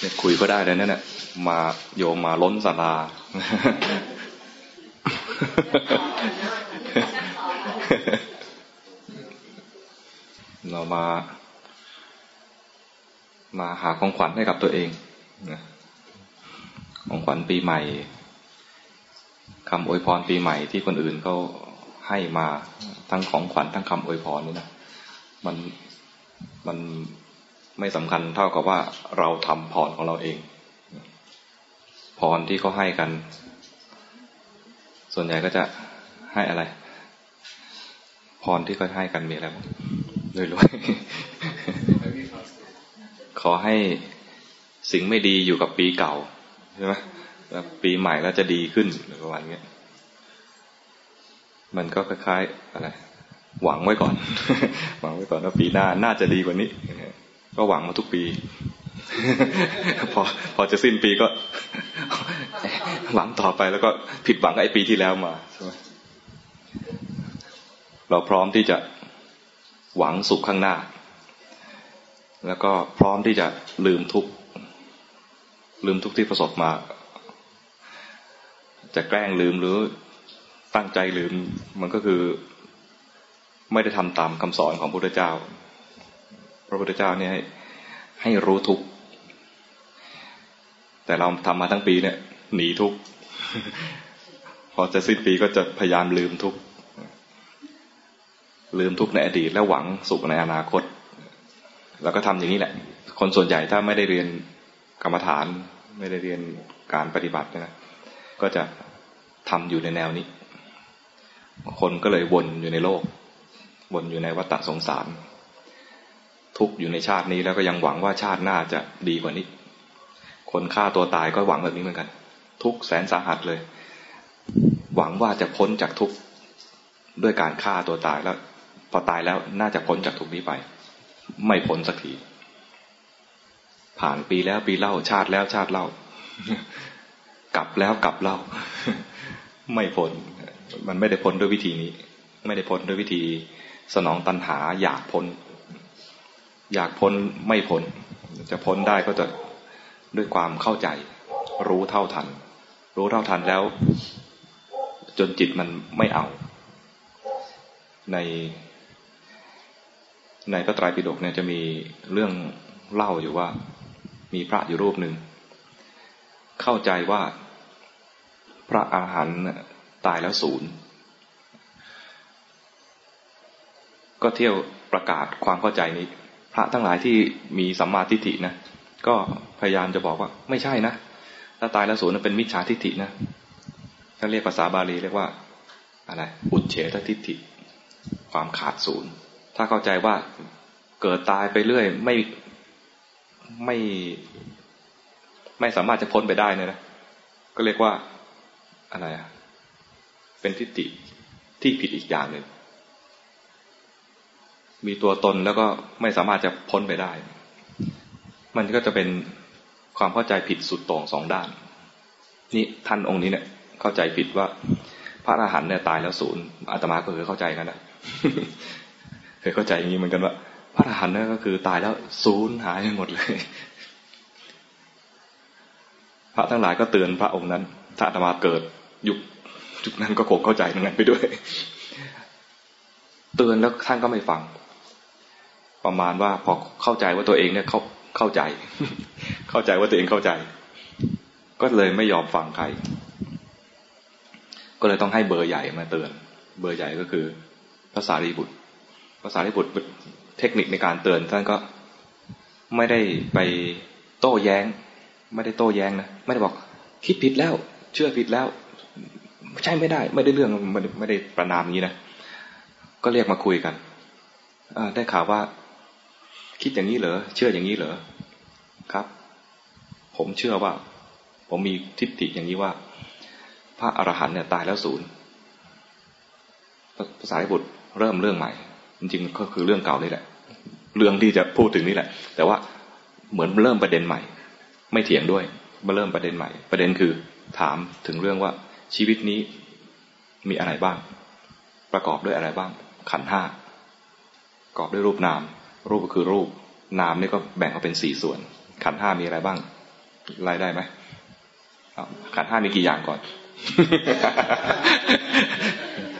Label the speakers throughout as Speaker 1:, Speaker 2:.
Speaker 1: เนี่ยคุยก็ได้เลยนั่นแหละมาโยมมาล้นศาลาเรามา มาหาของขวัญให้กับตัวเองของขวัญปีใหม่คำอวยพรปีใหม่ที่คนอื่นเขาให้มาทั้งของขวัญทั้งคำอวยพรนี่นะมันมัน ไม่สำคัญเท่ากับว่าเราทำพรของเราเอง พรที่เขาให้กัน ส่วนใหญ่ก็จะให้อะไร พรที่เขาให้กันมีอะไรบ้างรวยๆขอให้สิ่งไม่ดีอยู่กับปีเก่าใช่ไหมแล้วปีใหม่แล้วจะดีขึ้นประมาณนี้มันก็คล้ายๆอะไรหวังไว้ก่อน หวังไว้ก่อนว่าปีหน้าน่าจะดีกว่านี้ ก็หวังมาทุกปี พอพอจะสิ้นปีก็ หวังต่อไปแล้วก็ผิดหวังไอ้ปีที่แล้วมาใช่ไหมเราพร้อมที่จะหวังสุขข้างหน้า แล้วก็พร้อมที่จะลืมทุกลืมทุกที่ประสบมา จะแกล้งลืมหรือตั้งใจลืมมันก็คือ ไม่ได้ทำตามคำสอนของพระพุทธเจ้า พระพุทธเจ้าเนี่ยให้ให้รู้ทุกแต่เราทำมาทั้งปีเนี่ย หนีทุกพอจะสิ้นปีก็จะพยายามลืมทุกลืมทุกในอดีต แล้วหวังสุขในอนาคต แล้วก็ทำอย่างนี้แหละ คนส่วนใหญ่ถ้าไม่ได้เรียนกรรมฐาน ไม่ได้เรียนการปฏิบัตินะก็จะทำอยู่ในแนวนี้คนก็เลยวนอยู่ในโลก วนอยู่ในวัฏสงสาร ทุกอยู่ในชาตินี้ แล้วก็ยังหวังว่าชาติหน้าจะดีกว่านี้ คนฆ่าตัวตายก็หวังแบบนี้เหมือนกัน ทุกแสนสาหัสเลย หวังว่าจะพ้นจากทุกข์ด้วยการฆ่าตัวตายแล้ว พอตายแล้วน่าจะพ้นจากทุกนี้ไป ไม่พ้นสักทีผ่านปีแล้วปีเล่าชาติแล้วชาติเล่ากลับแล้วกลับเล่า ไม่พ้นมันไม่ได้พ้นด้วยวิธีนี้ ไม่ได้พ้นด้วยวิธี สนองตัณหาอยากพ้น อยากพ้นไม่พ้น จะพ้นได้ก็จะด้วยความเข้าใจ รู้เท่าทัน รู้เท่าทันแล้ว จนจิตมันไม่เอา ใน ในพระไตรปิฎกเนี่ยจะมีเรื่องเล่าอยู่ว่า มีพระอยู่รูปหนึ่ง เข้าใจว่าพระอาหารตายแล้วศูนย์ก็เที่ยวประกาศความเข้าใจนี้ พระทั้งหลายที่มีสัมมาทิฏฐินะก็พยายามจะบอกว่าไม่ใช่นะถ้าตายแล้วศูนย์เป็นมิจฉาทิฏฐินะถ้าเรียกภาษาบาลีเรียกว่าอะไรอุดเฉททิฏฐิ ความขาดศูนย์ ถ้าเข้าใจว่าเกิดตายไปเรื่อยไม่ไม่ไม่สามารถจะพ้นไปได้เนี่ยนะ ก็เรียกว่าอะไรอะเป็นทิฏฐิที่ผิดอีกอย่างหนึ่ง มีตัวตนแล้วก็ไม่สามารถจะพ้นไปได้ มันก็จะเป็นความเข้าใจผิดสุดตรงสองด้าน นี่ท่านองค์นี้เนี่ย เข้าใจผิดว่า พระอรหันต์เนี่ยตายแล้วศูนย์อาตมาก็เคยเข้าใจกันนะเคยเข้าใจอย่างนี้เหมือนกันว่า พระอรหันต์เนั่นก็คือตายแล้วศูนย์หายไปหมดเลย พระทั้งหลายก็เตือนพระองค์นั้น ถ้าอาตมาเกิดยุคยุคนั้นก็คงเข้าใจทั้งนั้นไปด้วย เตือนแล้วท่านก็ไม่ฟัง ประมาณว่าพอเข้าใจว่าตัวเองเนี่ยเขาเข้าใจ เข้าใจว่าตัวเองเข้าใจ ก็เลยไม่ยอมฟังใคร ก็เลยต้องให้เบอร์ใหญ่มาเตือน เบอร์ใหญ่ก็คือภาษารีบุตรภาษาลิบุตรเทคนิคในการเตือนท่านก็ไม่ได้ไปโต้แย้ง ไม่ได้โต้แย้งนะไม่ได้บอก คิดผิดแล้ว เชื่อผิดแล้วใช่ไม่ได้ ไม่ได้เรื่องไม่ได้ประนามนี้นะก็เรียกมาคุยกันได้ข่าวว่า คิดอย่างนี้เหรอ เชื่ออย่างนี้เหรอ ครับ ผมเชื่อว่า ผมมีทิฏฐิอย่างนี้ว่า พระอรหันต์เนี่ยตายแล้วศูนย์ภาษาบุตรเริ่มเรื่องใหม่ จริงๆก็คือเรื่องเก่านี่แหละ เรื่องที่จะพูดถึงนี่แหละ แต่ว่าเหมือนเริ่มประเด็นใหม่ ไม่เถียงด้วยมาเริ่มประเด็นใหม่ ประเด็นคือถามถึงเรื่องว่าชีวิตนี้มีอะไรบ้าง ประกอบด้วยอะไรบ้าง ขันห้าประกอบด้วยรูปนาม รูปก็คือรูป นามนี่ก็แบ่งออกเป็นสี่ส่วน ขันห้ามีอะไรบ้างไล่ได้ไหมขันห้ามีกี่อย่างก่อน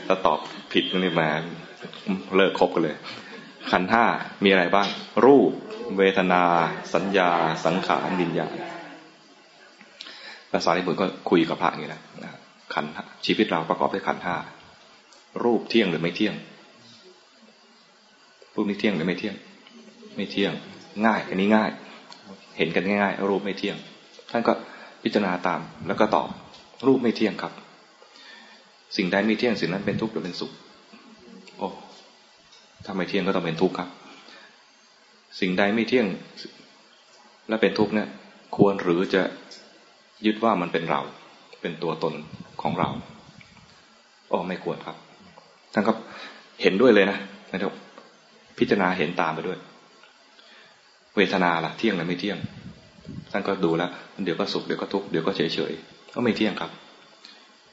Speaker 1: ถ้าตอบผิดนี่มาเลิกคบกันเลย ขันห้ามีอะไรบ้าง รูป เวทนา สัญญา สังขารวิญญาณภาษาลิบุตรก็คุยกับพระอย่างนี้นะขันชีวิตเราประกอบด้วยขันห้ารูปเที่ยงหรือไม่เที่ยงรูปนี้เที่ยงหรือไม่เที่ยง ไม่เที่ยง ง่าย อันนี้ง่าย เห็นกันง่ายๆรูปไม่เที่ยง ท่านก็พิจารณาตามแล้วก็ตอบรูปไม่เที่ยงครับ สิ่งใดไม่เที่ยงสิ่งนั้นเป็นทุกข์หรือเป็นสุข โอ้ถ้าไม่เที่ยงก็ต้องเป็นทุกข์ครับ สิ่งใดไม่เที่ยงและเป็นทุกข์เนี่ย ควรหรือจะยึดว่ามันเป็นเรา เป็นตัวตนของเราโอ้ไม่ควรครับท่านก็เห็นด้วยเลยนะนะครับพิจารณาเห็นตามไปด้วย เวทนาล่ะเที่ยงหรือไม่เที่ยง ท่านก็ดูแล้วเดี๋ยวก็สุขเดี๋ยวก็ทุกข์เดี๋ยวก็เฉยเฉยก็ไม่เที่ยงครับ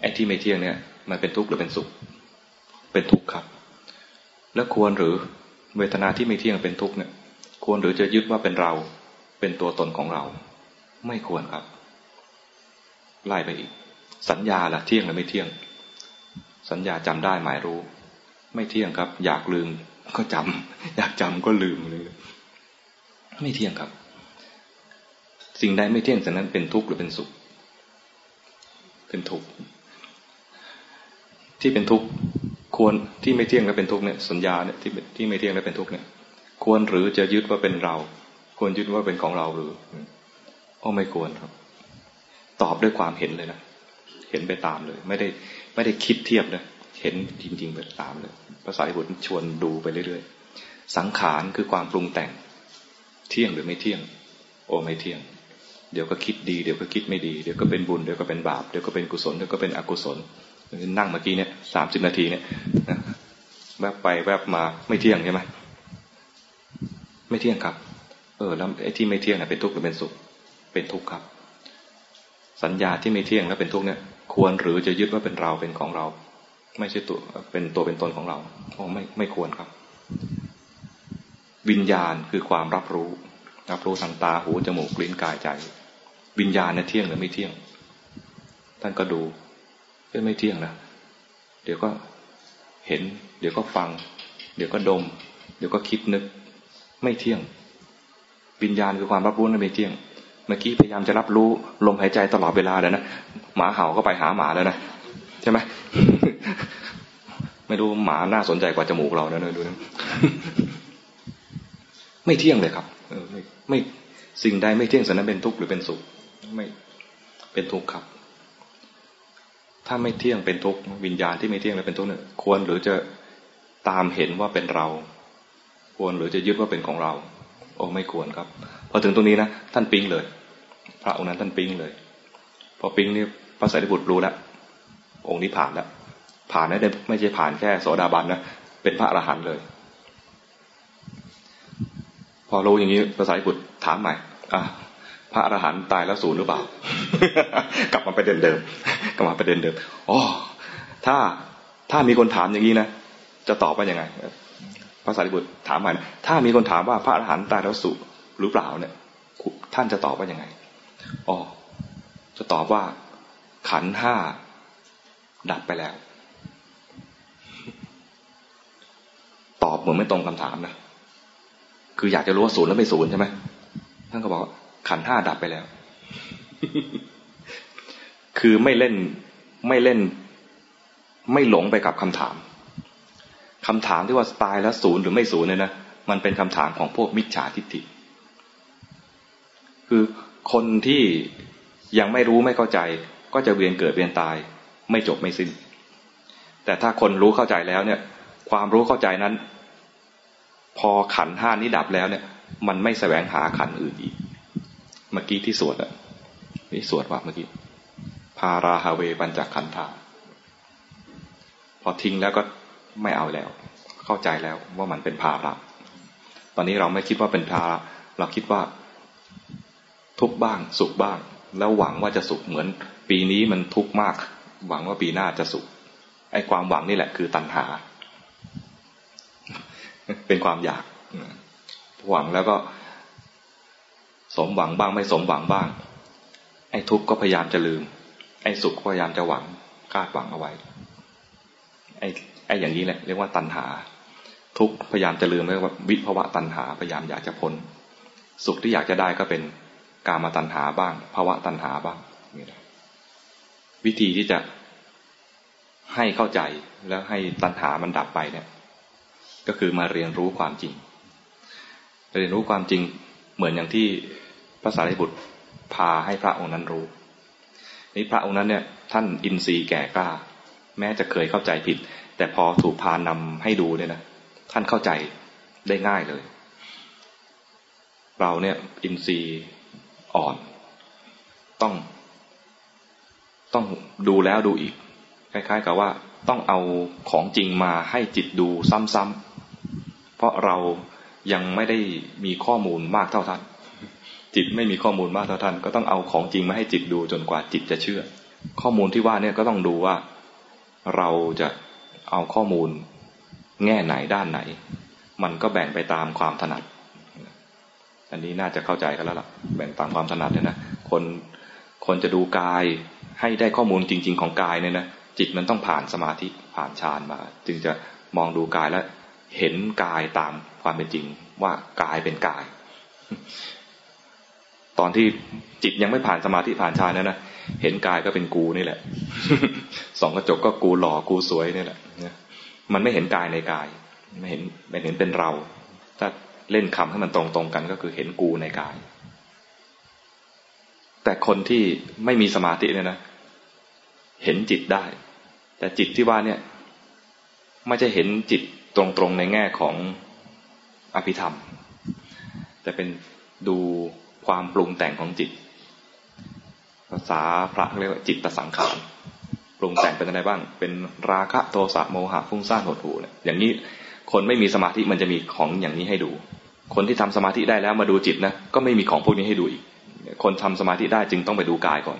Speaker 1: ไอ้ที่ไม่เที่ยงเนี่ย มันเป็นทุกข์หรือเป็นสุข เป็นทุกข์ครับ แล้วควรหรือเวทนาที่ไม่เที่ยงเป็นทุกข์เนี่ย ควรหรือจะยึดว่าเป็นเรา เป็นตัวตนของเรา ไม่ควรครับ ไล่ไปอีก สัญญาล่ะเที่ยงหรือไม่เที่ยง สัญญาจำได้หมายรู้ ไม่เที่ยงครับ อยากลืมก็จำอยากจำก็ลืมเลย ไม่เที่ยงครับ สิ่งใดไม่เที่ยงสิ่งนั้นเป็นทุกข์หรือเป็นสุข เป็นทุกข์ที่เป็นทุกข์ควรที่ไม่เที่ยงและเป็นทุกข์เนี่ยสัญญาเนี่ยที่ที่ไม่เที่ยงและเป็นทุกข์เนี่ย ควรหรือจะยึดว่าเป็นเรา ควรยึดว่าเป็นของเราหรือก็ไม่ควรครับ ตอบด้วยความเห็นเลยนะเห็นไปตามเลย ไม่ได้ไม่ได้คิดเทียบนะเห็นจริง ๆ ไปตามเลยภาษาบุตรชวนดูไปเรื่อยๆสังขารคือความปรุงแต่ง เที่ยงหรือไม่เที่ยง โอ้ไม่เที่ยง เดี๋ยวก็คิดดีเดี๋ยวก็คิดไม่ดี เดี๋ยวก็เป็นบุญเดี๋ยวก็เป็นบาปเดี๋ยวก็เป็นกุศลเดี๋ยวก็เป็นอกุศลนั่งเมื่อกี้เนี่ยสามสิบนาทีเนี่ยแวบไปแวบมาไม่เที่ยงใช่ไหมไม่เที่ยงครับ เออแล้วไอ้ที่ไม่เที่ยงเนี่ยเป็นทุกข์หรือเป็นสุข เป็นทุกข์ครับ สัญญาที่ไม่เที่ยงแล้วเป็นทุกข์เนี่ยควรหรือจะยึดว่าเป็นเราเป็นของเรา ไม่ใช่ตัวเป็นตัวเป็นตนของเราโอ้ไม่ไม่ควรครับ วิญญาณคือความรับรู้ รับรู้ทางตาหูจมูกลิ้นกายใจ วิญญาณเนี่ยเที่ยงหรือไม่เที่ยง ท่านก็ดูไม่เที่ยงนะเดี๋ยวก็เห็น เดี๋ยวก็ฟัง เดี๋ยวก็ดม เดี๋ยวก็คิดนึก ไม่เที่ยง วิญญาณคือความรับรู้นั่นไม่เที่ยง เมื่อกี้พยายามจะรับรู้ลมหายใจตลอดเวลาเลยนะหมาเห่าก็ไปหาหมาแล้วนะใช่ไหมไม่รู้หมาน่าสนใจกว่าจมูกเรานะเนี่ยดูนะ ไม่เที่ยงเลยครับ เออไม่ไม่สิ่งใดไม่เที่ยงสิ่งนั้นเป็นทุกข์หรือเป็นสุขไม่เป็นทุกข์ครับ ถ้าไม่เที่ยงเป็นทุกข์วิญญาณที่ไม่เที่ยงและเป็นทุกข์เนี่ยควรหรือจะตามเห็นว่าเป็นเรา ควรหรือจะยึดว่าเป็นของเรา โอ้ไม่ควรครับพอถึงตรงนี้นะท่านปิ๊งเลย พระองค์นั้นท่านปิ๊งเลย พอปิ๊งนี่พระสารีบุตรรู้แล้วองค์นี้ผ่านแล้วผ่านได้ไม่ใช่ผ่านแค่โสดาบันนะเป็นพระอรหันต์เลย พอรู้อย่างนี้ภาษาญี่ปุ่นถามใหม่อะพระอรหันต์ตายแล้วศูนย์หรือเปล่า กลับมาไปเดินเดิม กลับมาไปเดินเดิมอ๋อถ้าถ้ามีคนถามอย่างนี้นะจะตอบว่ายังไงภาษาลิบุตรถามใหม่ถ้ามีคนถามว่าพระอรหันต์ตายแล้วสุหรือเปล่าเนี่ย ท่านจะตอบว่ายังไงอ๋อจะตอบว่า ขันห้าดับไปแล้ว ตอบเหมือนไม่ตรงคำถามนะ คืออยากจะรู้ว่าศูนย์แล้วไม่ศูนย์ใช่ไหมท่านก็บอกขันห้าดับไปแล้ว คือไม่เล่นไม่เล่น ไม่หลงไปกับคำถามคำถามที่ว่าตายแล้วศูนย์หรือไม่ศูนย์เนี่ยนะมันเป็นคำถามของพวกมิจฉาทิฏฐิ คือคนที่ยังไม่รู้ไม่เข้าใจ ก็จะเวียนเกิดเวียนตาย ไม่จบไม่สิ้น แต่ถ้าคนรู้เข้าใจแล้วเนี่ย ความรู้เข้าใจนั้น พอขันห้านี้ดับแล้วเนี่ย มันไม่แสวงหาขันอื่นอีก เมื่อกี้ที่สวดอะนี่สวดว่าเมื่อกี้ พาราฮาเวปัญจขันธาพอทิ้งแล้วก็ไม่เอาแล้ว เข้าใจแล้วว่ามันเป็นภาระ ตอนนี้เราไม่คิดว่าเป็นภาระ เราคิดว่า ทุกบ้างสุขบ้าง แล้วหวังว่าจะสุขเหมือน ปีนี้มันทุกข์มาก หวังว่าปีหน้าจะสุขไอ้ความหวังนี่แหละคือตัณหา เป็นความอยากหวังแล้วก็สมหวังบ้างไม่สมหวังบ้าง ไอ้ทุกข์ก็พยายามจะลืม ไอ้สุขก็พยายามจะหวังคาดหวังเอาไว้ ไอ้ไอ้อย่างนี้แหละเรียกว่าตัณหา ทุกข์พยายามจะลืมเรียกว่าวิภวะตัณหาพยายามอยากจะพ้นสุขที่อยากจะได้ก็เป็นกามาตัณหาบ้างภาวะตัณหาบ้างนี่แหละวิธีที่จะให้เข้าใจแล้วให้ตัณหามันดับไปเนี่ย ก็คือมาเรียนรู้ความจริง เรียนรู้ความจริงเหมือนอย่างที่พระสารีบุตรพาให้พระองค์นั้นรู้นี่พระองค์นั้นเนี่ยท่านอินทรีย์แก่กล้า แม้จะเคยเข้าใจผิด แต่พอถูกพานำให้ดูเนี่ยนะท่านเข้าใจได้ง่ายเลย เราเนี่ยอินทรีย์อ่อน ต้อง ต้องดูแล้วดูอีกคล้ายๆ กับว่าต้องเอาของจริงมาให้จิตดูซ้ำๆ เพราะเรายังไม่ได้มีข้อมูลมากเท่าท่าน จิตไม่มีข้อมูลมากเท่าท่าน ก็ต้องเอาของจริงมาให้จิตดูจนกว่าจิตจะเชื่อ ข้อมูลที่ว่าเนี่ยก็ต้องดูว่าเราจะเอาข้อมูลแง่ไหนด้านไหน มันก็แบ่งไปตามความถนัด อันนี้น่าจะเข้าใจกันแล้วล่ะ แบ่งตามความถนัดเนี่ยนะ คนคนจะดูกายให้ได้ข้อมูลจริง ๆ ของกายเนี่ยนะจิตมันต้องผ่านสมาธิผ่านฌานมา จึงจะมองดูกายแล้ว เห็นกายตามความเป็นจริง ว่ากายเป็นกาย ตอนที่จิตยังไม่ผ่านสมาธิผ่านฌานนั่นนะเห็นกายก็เป็นกูนี่แหละสองกระจกก็กูหล่อกูสวยนี่แหละมันไม่เห็นกายในกาย ไม่เห็นไม่เห็นเป็นเรา ถ้าเล่นคำให้มันตรงตรงกันก็คือเห็นกูในกาย แต่คนที่ไม่มีสมาธิเนี่ยนะเห็นจิตได้ แต่จิตที่ว่าเนี่ย ไม่ใช่เห็นจิต ตรงๆในแง่ของอภิธรรม แต่เป็นดูความปรุงแต่งของจิต ภาษาพระเรียกว่าจิตตสังขารปรุงแต่งเป็นอะไรบ้าง เป็นราคะโทสะโมหะฟุ้งซ่านหดหูเนี่ยอย่างนี้คนไม่มีสมาธิมันจะมีของอย่างนี้ให้ดู คนที่ทำสมาธิได้แล้วมาดูจิตนะก็ไม่มีของพวกนี้ให้ดูอีก คนทำสมาธิได้จึงต้องไปดูกายก่อน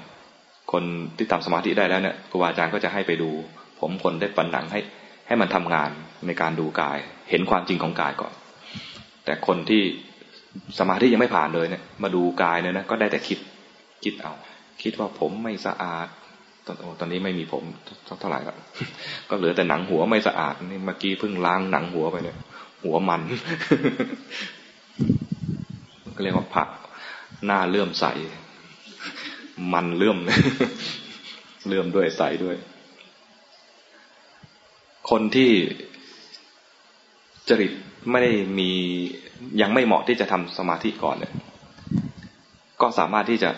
Speaker 1: คนที่ทำสมาธิได้แล้วเนี่ยครูบาอาจารย์ก็จะให้ไปดู ผมคนได้ปันหนังให้ ให้มันทำงานในการดูกาย เห็นความจริงของกายก่อน แต่คนที่สมาธิยังไม่ผ่านเลยเนี่ย มาดูกายเนี่ยนะก็ได้แต่คิดคิดเอา คิดว่าผมไม่สะอาดตอนตอนนี้ไม่มีผมเท่าไหร่แล้วก็เหลือแต่หนังหัวไม่สะอาดนี่เมื่อกี้เพิ่งล้างหนังหัวไปเนี่ย หัวมันก็เรียกว่าผักหน้าเลื่อมใส มันเลื่อมเลื่อมด้วยใสด้วย คนที่จริตไม่ได้มียังไม่เหมาะที่จะทำสมาธิก่อนเนี่ยก็สามารถที่จะ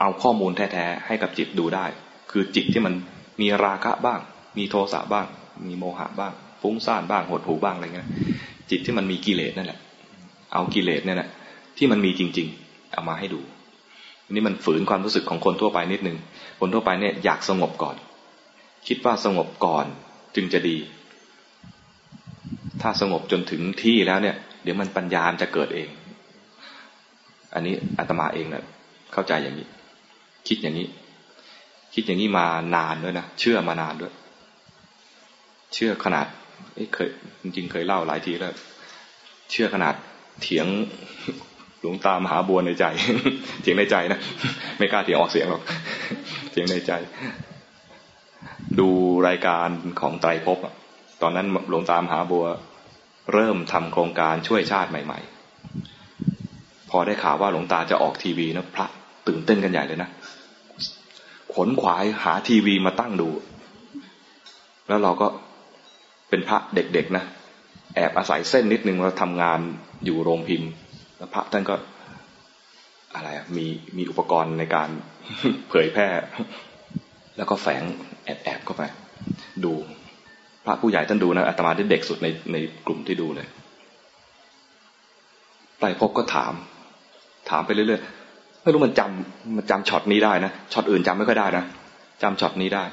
Speaker 1: เอาข้อมูลแท้ๆให้กับจิตดูได้ คือจิตที่มันมีราคะบ้าง มีโทสะบ้าง มีโมหะบ้าง ฟุ้งซ่านบ้างหดหูบ้างอะไรเงี้ยจิตที่มันมีกิเลสนั่นแหละ เอากิเลสเนี่ยแหละที่มันมีจริง ๆ เอามาให้ดูนี่มันฝืนความรู้สึกของคนทั่วไปนิดนึงคนทั่วไปเนี่ยอยากสงบก่อน คิดว่าสงบก่อนจึงจะดี ถ้าสงบจนถึงที่แล้วเนี่ย เดี๋ยวมันปัญญาจะเกิดเอง อันนี้อาตมาเองเนะเข้าใจอย่างนี้ คิดอย่างนี้ คิดอย่างนี้มานานด้วยนะเชื่อมานานด้วย เชื่อขนาดเคยจริงๆเคยเล่าหลายทีแล้ว เชื่อขนาดเถียงหลวงตามหาบัวในใจ เถียงในใจนะ ไม่กล้าเถียงออกเสียงหรอก เถียงในใจ ดูรายการของไตรภพตอนนั้นหลวงตามหาบัว เริ่มทำโครงการช่วยชาติใหม่ ๆ พอได้ข่าวว่าหลวงตาจะออกทีวีนะพระตื่นเต้นกันใหญ่เลยนะขนขวายหาทีวีมาตั้งดู แล้วเราก็เป็นพระเด็กๆนะแอบอาศัยเส้นนิดนึงเราทำงานอยู่โรงพิมพ์ แล้วพระท่านก็อะไรมีมีอุปกรณ์ในการเผยแพร่ แล้วก็แฝงแอบแอบเข้าไปดู พระผู้ใหญ่ท่านดูนะอาตมาที่เด็กสุดในในกลุ่มที่ดูเลยไปพบก็ถาม ถามไปเรื่อยๆไม่รู้มันจำมันจำช็อตนี้ได้นะช็อตอื่นจำไม่ค่อยได้นะจำช็อตนี้ได้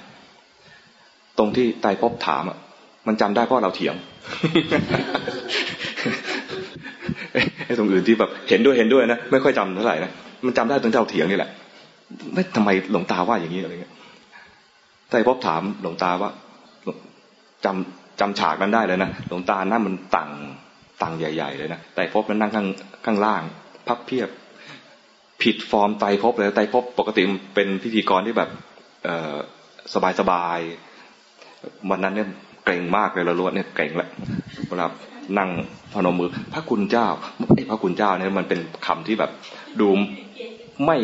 Speaker 1: ตรงที่ไปพบถามอะมันจำได้เพราะเราเถียงไอ้ตรงอื่นที่แบบเห็นด้วยเห็นด้วยนะไม่ค่อยจำเท่าไหร่นะมันจำได้ตรงที่เราเถียงนี่แหละไม่ทำไมหลวงตาว่าอย่างนี้อะไรเงี้ย ไตรภพถามหลวงตาว่าจำจำฉากนั้นได้เลยนะหลวงตาหน้ามันต่างต่างใหญ่ ๆ เลยนะไตรภพนั้นนั่งข้างข้างล่าง พับเพียบ ผิดฟอร์มไตภพเลยไตภพปกติเป็นพิธีกรที่แบบสบายสบายวันนั้นเนี่ยเกรงมากเลยเราล้วนเนี่ยเกรงแล้วเวลานั่งพนมมือ พระคุณเจ้าไอ้พระคุณเจ้าเนี่ยมันเป็นคำที่แบบดูไม่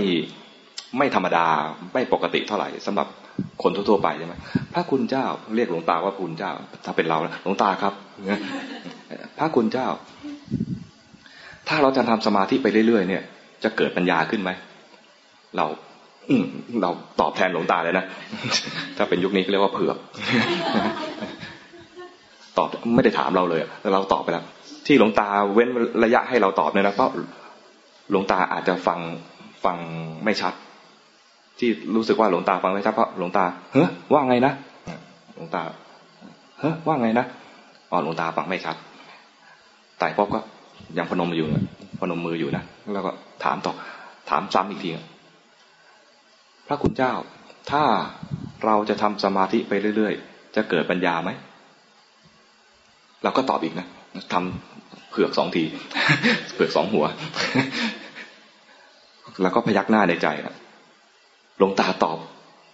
Speaker 1: ไม่ธรรมดาไม่ปกติเท่าไหร่สำหรับคนทั่วๆไปใช่ไหมพระคุณเจ้าเรียกหลวงตาว่าคุณเจ้า ถ้าเป็นเราหลวงตาครับพระคุณเจ้า ถ้าเราจะทำสมาธิไปเรื่อยๆเนี่ย จะเกิดปัญญาขึ้นไหมเราเราตอบแทนหลวงตาเลยนะถ้าเป็นยุคนี้เรียกว่าเผือกตอบไม่ได้ถามเราเลยแต่เราตอบไปแล้วที่หลวงตาเว้นระยะให้เราตอบเนี่ยนะเพราะหลวงตาอาจจะฟังฟังไม่ชัด ที่รู้สึกว่าหลวงตาฟังไม่ชัดเพราะหลวงตาเฮ้ยว่าไงนะหลวงตาเฮ้ยว่าไงนะอ๋อหลวงตาฟังไม่ชัดแต่พบก็ยังพนมอยู่พนมมืออยู่นะแล้วก็ถามต่อถามซ้ำอีกทีพระคุณเจ้า ถ้าเราจะทำสมาธิไปเรื่อยๆ จะเกิดปัญญาไหมเราก็ตอบอีกนะทำเผือกสองที เผือกสองหัว แล้วก็พยักหน้าในใจนะ หลวงตาตอบ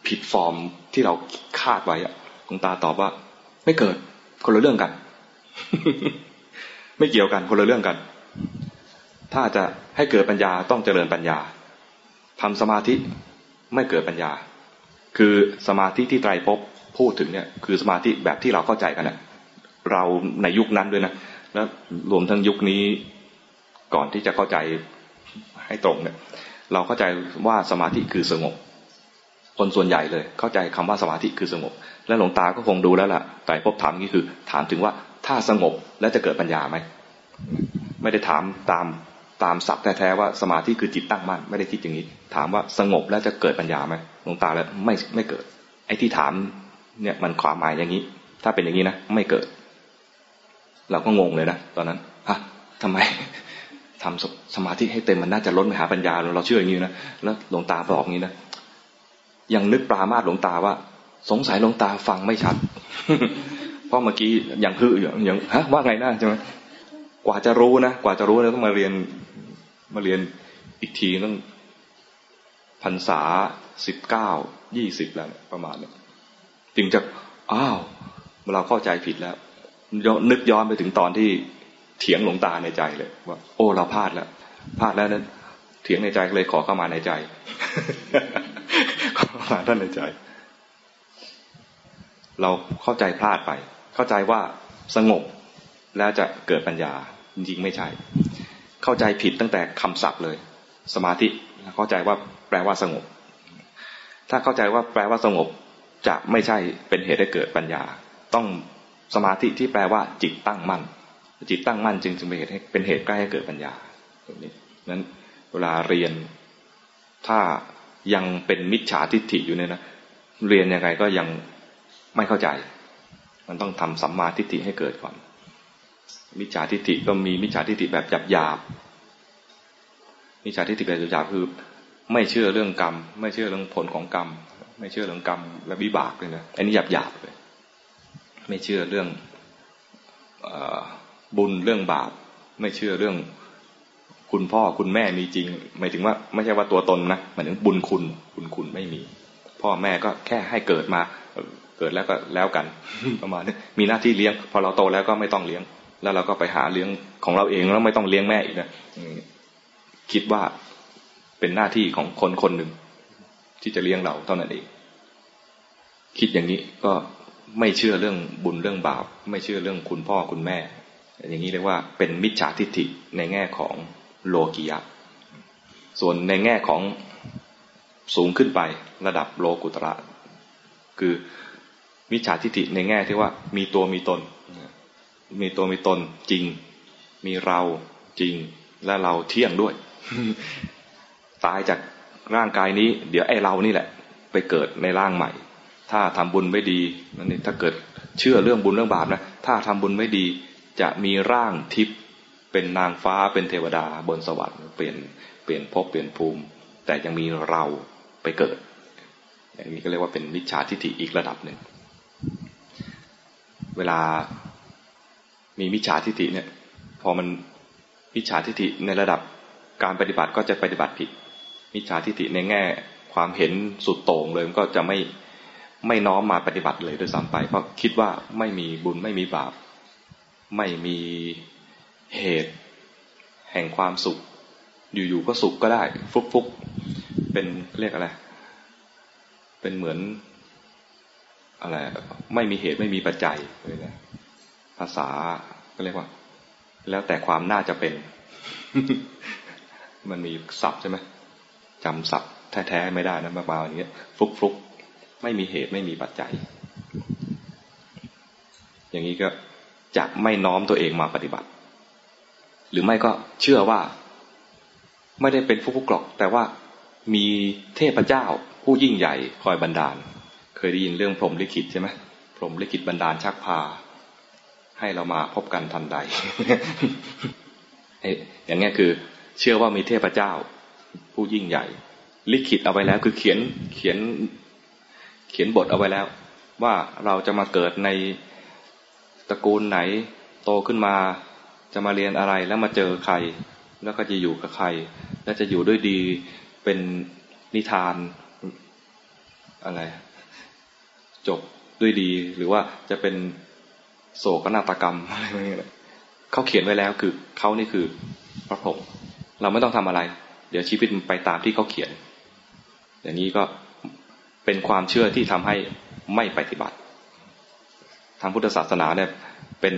Speaker 1: ผิดฟอร์มที่เราคาดไว้อะหลวงตาตอบว่า ไม่เกิด คนละเรื่องกัน ไม่เกี่ยวกันคนละเรื่องกัน ถ้าจะให้เกิดปัญญาต้องเจริญปัญญาทำสมาธิไม่เกิดปัญญา คือสมาธิที่ไตรภพพูดถึงเนี่ย คือสมาธิแบบที่เราเข้าใจกันนะเราในยุคนั้นด้วยนะแล้วรวมทั้งยุคนี้ก่อนที่จะเข้าใจให้ตรงเนี่ย เราเข้าใจว่าสมาธิคือสงบ คนส่วนใหญ่เลย เข้าใจคำว่าสมาธิคือสงบ และหลวงตาก็คงดูแล้วล่ะไตรภพถามนี่คือ ถามถึงว่าถ้าสงบแล้วจะเกิดปัญญาไหมไม่ได้ถามตามตามศัพท์แท้ๆว่าสมาธิคือจิตตั้งมั่นไม่ได้คิดอย่างนี้ ถามว่าสงบแล้วจะเกิดปัญญาไหมหลวงตาแล้วไม่ไม่เกิด ไอ้ที่ถามเนี่ยมันความหมายอย่างนี้ ถ้าเป็นอย่างนี้นะไม่เกิด เราก็งงเลยนะตอนนั้นฮะทำไมทำสมาธิให้เต็มมันน่าจะล้นไปหาปัญญาเราเชื่ออย่างนี้นะแล้วหลวงตาบอกอย่างนี้นะ ยังนึกปรามาสหลวงตาว่า สงสัยหลวงตาฟังไม่ชัด เพราะเมื่อกี้ยังคืออยู่ยังฮะว่าไงนะใช่ไหมกว่าจะรู้นะกว่าจะรู้นะต้องมาเรียนมาเรียนอีกทีต้องพรรษาสิบเก้ายี่สิบแล้วประมาณนี้จึงจะอ้าวเราเข้าใจผิดแล้วนึกย้อนไปถึงตอนที่เถียงหลวงตาในใจเลย ว่า โอ้เราพลาดแล้วพลาดแล้วนั้นเถียงในใจเลยขอเข้ามาในใจ ขอเข้ามท่านในใจ เราเข้าใจพลาดไป เข้าใจว่าสงบแล้วจะเกิดปัญญาจริงๆไม่ใช่ เข้าใจผิดตั้งแต่คำศัพท์เลย สมาธิเข้าใจว่าแปลว่าสงบ ถ้าเข้าใจว่าแปลว่าสงบจะไม่ใช่เป็นเหตุให้เกิดปัญญา ต้องสมาธิที่แปลว่าจิตตั้งมั่น จิตตั้งมั่นจึงจึงเป็นเหตุให้เป็นเหตุใกล้ให้เกิดปัญญาตรงนี้นั้นเวลาเรียนถ้า ยังเป็นมิจฉาทิฏฐิอยู่เนี่ยนะเรียนยังไงก็ยังไม่เข้าใจ มันต้องทำสัมมาทิฏฐิให้เกิดก่อน มิจฉาทิฏฐิก็มีมิจฉาทิฏฐิแบบหยาบหยาบมิจฉาทิฏฐิแบบหยาบคือ ไม่เชื่อเรื่องกรรม ไม่เชื่อเรื่องผลของกรรม ไม่เชื่อเรื่องกรรมและวิบากเลยนะอันนี้หยาบหยาบเลย ไม่เชื่อเรื่องบุญเรื่องบาป ไม่เชื่อเรื่อง คุณพ่อคุณแม่มีจริงหมายถึงว่าไม่ใช่ว่าตัวตนนะหมายถึงบุญคุณบุญคุณไม่มี พ่อแม่ก็แค่ให้เกิดมาเกิดแล้วก็แล้วกันประมาณนี้มีหน้าที่เลี้ยง พอเราโตแล้วก็ไม่ต้องเลี้ยง แล้วเราก็ไปหาเลี้ยงของเราเองแล้วไม่ต้องเลี้ยงแม่อีกนะคิดว่าเป็นหน้าที่ของคนคนหนึ่งที่จะเลี้ยงเราเท่านั้นเอง คิดอย่างนี้ก็ไม่เชื่อเรื่องบุญเรื่องบาป ไม่เชื่อเรื่องคุณพ่อคุณแม่ อย่างนี้เรียกว่าเป็นมิจฉาทิฏฐิในแง่ของ โลกียะ ส่วนในแง่ของสูงขึ้นไประดับโลกุตระ คือมิจฉาทิฏฐิในแง่ที่ว่ามีตัวมีตน มีตัวมีตนจริง มีเราจริงและเราเที่ยงด้วย ตายจากร่างกายนี้ เดี๋ยวไอ้เรานี่แหละ ไปเกิดในร่างใหม่ ถ้าทำบุญไม่ดีนั่นนี่ถ้าเกิดเชื่อเรื่องบุญเรื่องบาปนะถ้าทำบุญไม่ดีจะมีร่างทิพย์ เป็นนางฟ้าเป็นเทวดาบนสวรรค์เปลี่ยนเปลี่ยนภพเปลี่ยนภูมิ แต่ยังมีเราไปเกิด อย่างนี้ก็เรียกว่าเป็นมิจฉาทิฏฐิอีกระดับหนึ่ง เวลามีมิจฉาทิฏฐิเนี่ย พอมันมิจฉาทิฏฐิในระดับการปฏิบัติก็จะปฏิบัติผิด มิจฉาทิฏฐิในแง่ ความเห็นสุดโต่งเลยมันก็จะไม่ไม่น้อมมาปฏิบัติเลยโดยซ้ำไป เพราะคิดว่าไม่มีบุญไม่มีบาป ไม่มี เหตุ แห่งความสุข อยู่ๆก็สุขก็ได้ ฟุกๆเป็นเรียกอะไร เป็นเหมือนอะไรไม่มีเหตุไม่มีปัจจัยเลยนะภาษาก็เรียกว่า แล้วแต่ความน่าจะเป็น มันมีศัพท์ใช่ไหมจำศัพท์แท้ๆไม่ได้นะมาๆอย่างเงี้ยฟุกฟุกไม่มีเหตุไม่มีปัจจัย อย่างนี้ก็จะไม่น้อมตัวเองมาปฏิบัติ หรือไม่ก็เชื่อว่า ไม่ได้เป็นฟุกฟุกรอก แต่ว่ามีเทพเจ้าผู้ยิ่งใหญ่คอยบันดาล เคยได้ยินเรื่องพรหมลิขิตใช่ไหมพรหมลิขิตบันดาลชักพา ให้เรามาพบกันทันใดอย่างนี้คือ เชื่อว่ามีเทพเจ้า ผู้ยิ่งใหญ่ ลิขิตเอาไว้แล้วคือเขียนเขียนเขียนบทเอาไว้แล้ว ว่าเราจะมาเกิดในตระกูลไหน โตขึ้นมา จะมาเรียนอะไรแล้วมาเจอใคร แล้วก็จะอยู่กับใคร แล้วจะอยู่ด้วยดีเป็นนิทานอะไร จบด้วยดีหรือว่าจะเป็นโศกนาฏกรรมอะไรแบบนี้เขาเขียนไว้แล้วคือเขานี่คือพระพรหมเราไม่ต้องทำอะไร เดี๋ยวชีวิตมันไปตามที่เขาเขียน อย่างนี้ก็เป็นความเชื่อที่ทำให้ไม่ปฏิบัติ ทางพุทธศาสนาเนี่ยเป็น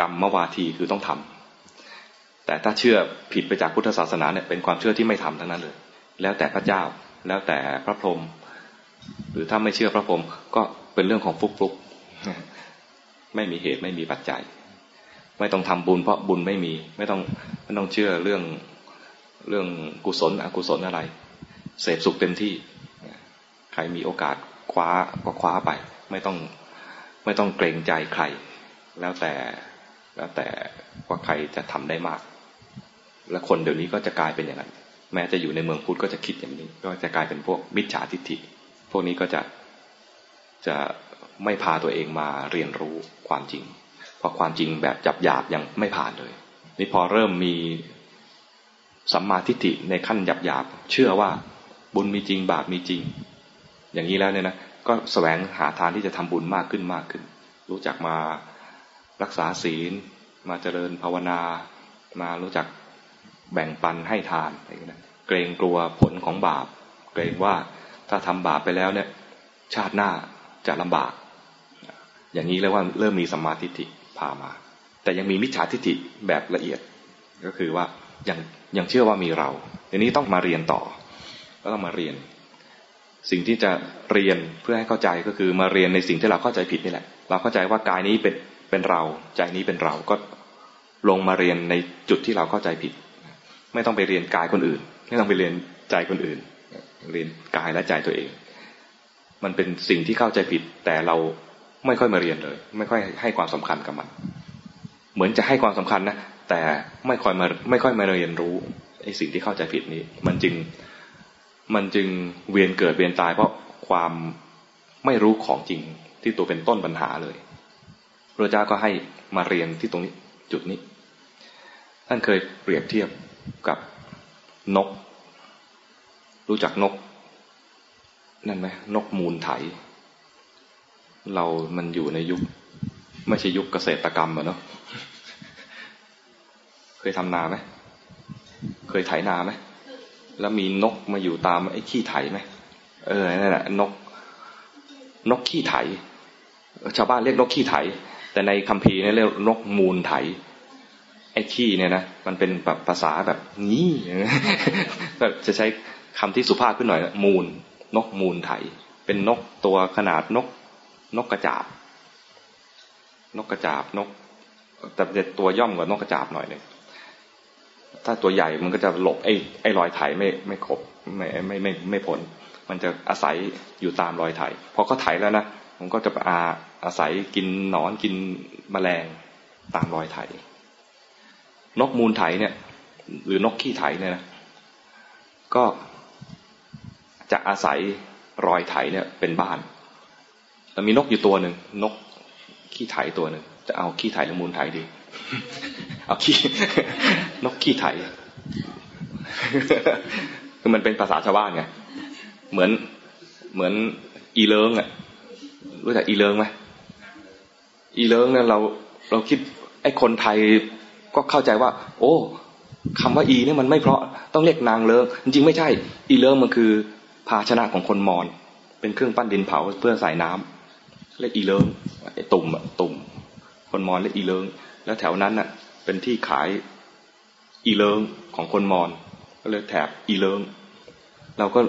Speaker 1: กรรมมวาทีคือต้องทำ แต่ถ้าเชื่อผิดไปจากพุทธศาสนาเนี่ยเป็นความเชื่อที่ไม่ทำทั้งนั้นเลย แล้วแต่พระเจ้าแล้วแต่พระพรหมหรือถ้าไม่เชื่อพระพรหมก็เป็นเรื่องของฟุกฟุกไม่มีเหตุไม่มีปัจจัย ไม่ต้องทำบุญเพราะบุญไม่มี ไม่ต้องไม่ต้องเชื่อเรื่องเรื่องกุศลอกุศลอะไร เสพสุขเต็มที่ ใครมีโอกาสคว้าก็คว้าไป ไม่ต้องไม่ต้องเกรงใจใคร แล้วแต่แล้วแต่ว่าใครจะทำได้มาก และคนเดี๋ยวนี้ก็จะกลายเป็นอย่างนั้นแม้จะอยู่ในเมืองพุทธก็จะคิดอย่างนี้ ก็จะกลายเป็นพวกมิจฉาทิฏฐิ พวกนี้ก็จะจะไม่พาตัวเองมาเรียนรู้ความจริง เพราะความจริงแบบจับหยาบยังไม่ผ่านเลย นี่พอเริ่มมีสัมมาทิฏฐิในขั้นหยาบหยาบเชื่อว่าบุญมีจริงบาปมีจริง อย่างนี้แล้วเนี่ยนะก็สแสวงหาทางที่จะทำบุญมากขึ้นมากขึ้น รู้จักมารักษาศีล มาเจริญภาวนา มารู้จัก แบ่งปันให้ทานอะไรนะเกรงกลัวผลของบาป เกรงว่าถ้าทำบาปไปแล้วเนี่ย ชาติหน้าจะลำบาก อย่างนี้เรียกว่าเริ่มมีสัมมาทิฏฐิพามา แต่ยังมีมิจฉาทิฏฐิแบบละเอียดก็คือว่ายังยังเชื่อว่ามีเราทีนี้ต้องมาเรียนต่อก็ต้องมาเรียน สิ่งที่จะเรียนเพื่อให้เข้าใจก็คือมาเรียนในสิ่งที่เราเข้าใจผิดนี่แหละ เราเข้าใจว่ากายนี้เป็นเป็นเรา ใจนี้เป็นเราก็ลงมาเรียนในจุดที่เราเข้าใจผิด ไม่ต้องไปเรียนกายคนอื่น ไม่ต้องไปเรียนใจคนอื่น เรียนกายและใจตัวเอง มันเป็นสิ่งที่เข้าใจผิด แต่เราไม่ค่อยมาเรียนเลย ไม่ค่อยให้ความสำคัญกับมัน เหมือนจะให้ความสำคัญนะแต่ไม่ค่อยมาไม่ค่อยมาเรียนรู้ไอ้สิ่งที่เข้าใจผิดนี้ มันจึงมันจึงเวียนเกิดเวียนตาย เพราะความไม่รู้ของจริงที่ตัวเป็นต้นปัญหาเลยพระเจ้าก็ให้มาเรียนที่ตรงนี้จุดนี้ ท่านเคยเปรียบเทียบ กับนก รู้จักนก นั่นไหมนกมูลไถ เรามันอยู่ในยุค ไม่ใช่ยุคเกษตรกรรมอะเนาะเคยทำนาไหมเคยไถนาไหมแล้วมีนกมาอยู่ตามไอ้ขี้ไถไหมเออนั่นแหละนก นกขี้ไถ ชาวบ้านเรียกนกขี้ไถ แต่ในคัมภีร์เนี่ยเรียกนกมูลไถ ไอ้ขี้เนี่ยนะมันเป็นแบบภาษาแบบนี้แบบจะใช้คำที่สุภาพขึ้นหน่อยมูล นกมูลไถ เป็นนกตัวขนาดนก นกกระจาบ นกกระจาบนก แต่จะตัวย่อมกว่านกกระจาบหน่อยหนึ่งถ้าตัวใหญ่มันก็จะหลบไอ้ไอ้รอยไถไม่ไม่ครบไม่ไม่ไม่ไม่พ้นมันจะอาศัยอยู่ตามรอยไถพอเขาไถแล้วนะมันก็จะอาอาศัยกินหนอนกินแมลงตามรอยไถ นกมูลไถเนี่ย หรือนกขี้ไถเนี่ยนะก็จะอาศัยรอยไถเนี่ยเป็นบ้านแล้วมีนกอยู่ตัวหนึ่งนกขี้ไถตัวหนึ่งจะเอาขี้ไถหรือมูลไถดี เอาขี้นกขี้ไถคือมันเป็นภาษาชาวบ้านไงเหมือนเหมือนอีเลิงอะรู้จักอีเลิงไหมอีเลิงเนี่ยเราเราคิดไอ้คนไทย ก็เข้าใจว่า โอ้คำว่าอีเนี่ยมันไม่เพราะต้องเรียกนางเลิงจริงๆไม่ใช่ อีเลิงมันคือ ภาชนะของคนมอญเป็นเครื่องปั้นดินเผาเพื่อใส่น้ำเรียกอีเลิงไอ้ตุ่มอะตุ่ม คนมอญเรียกอีเลิงแล้วแถวนั้นน่ะ เป็นที่ขายอีเลิงของคนมอญก็เลยแถบอีเลิงเราก็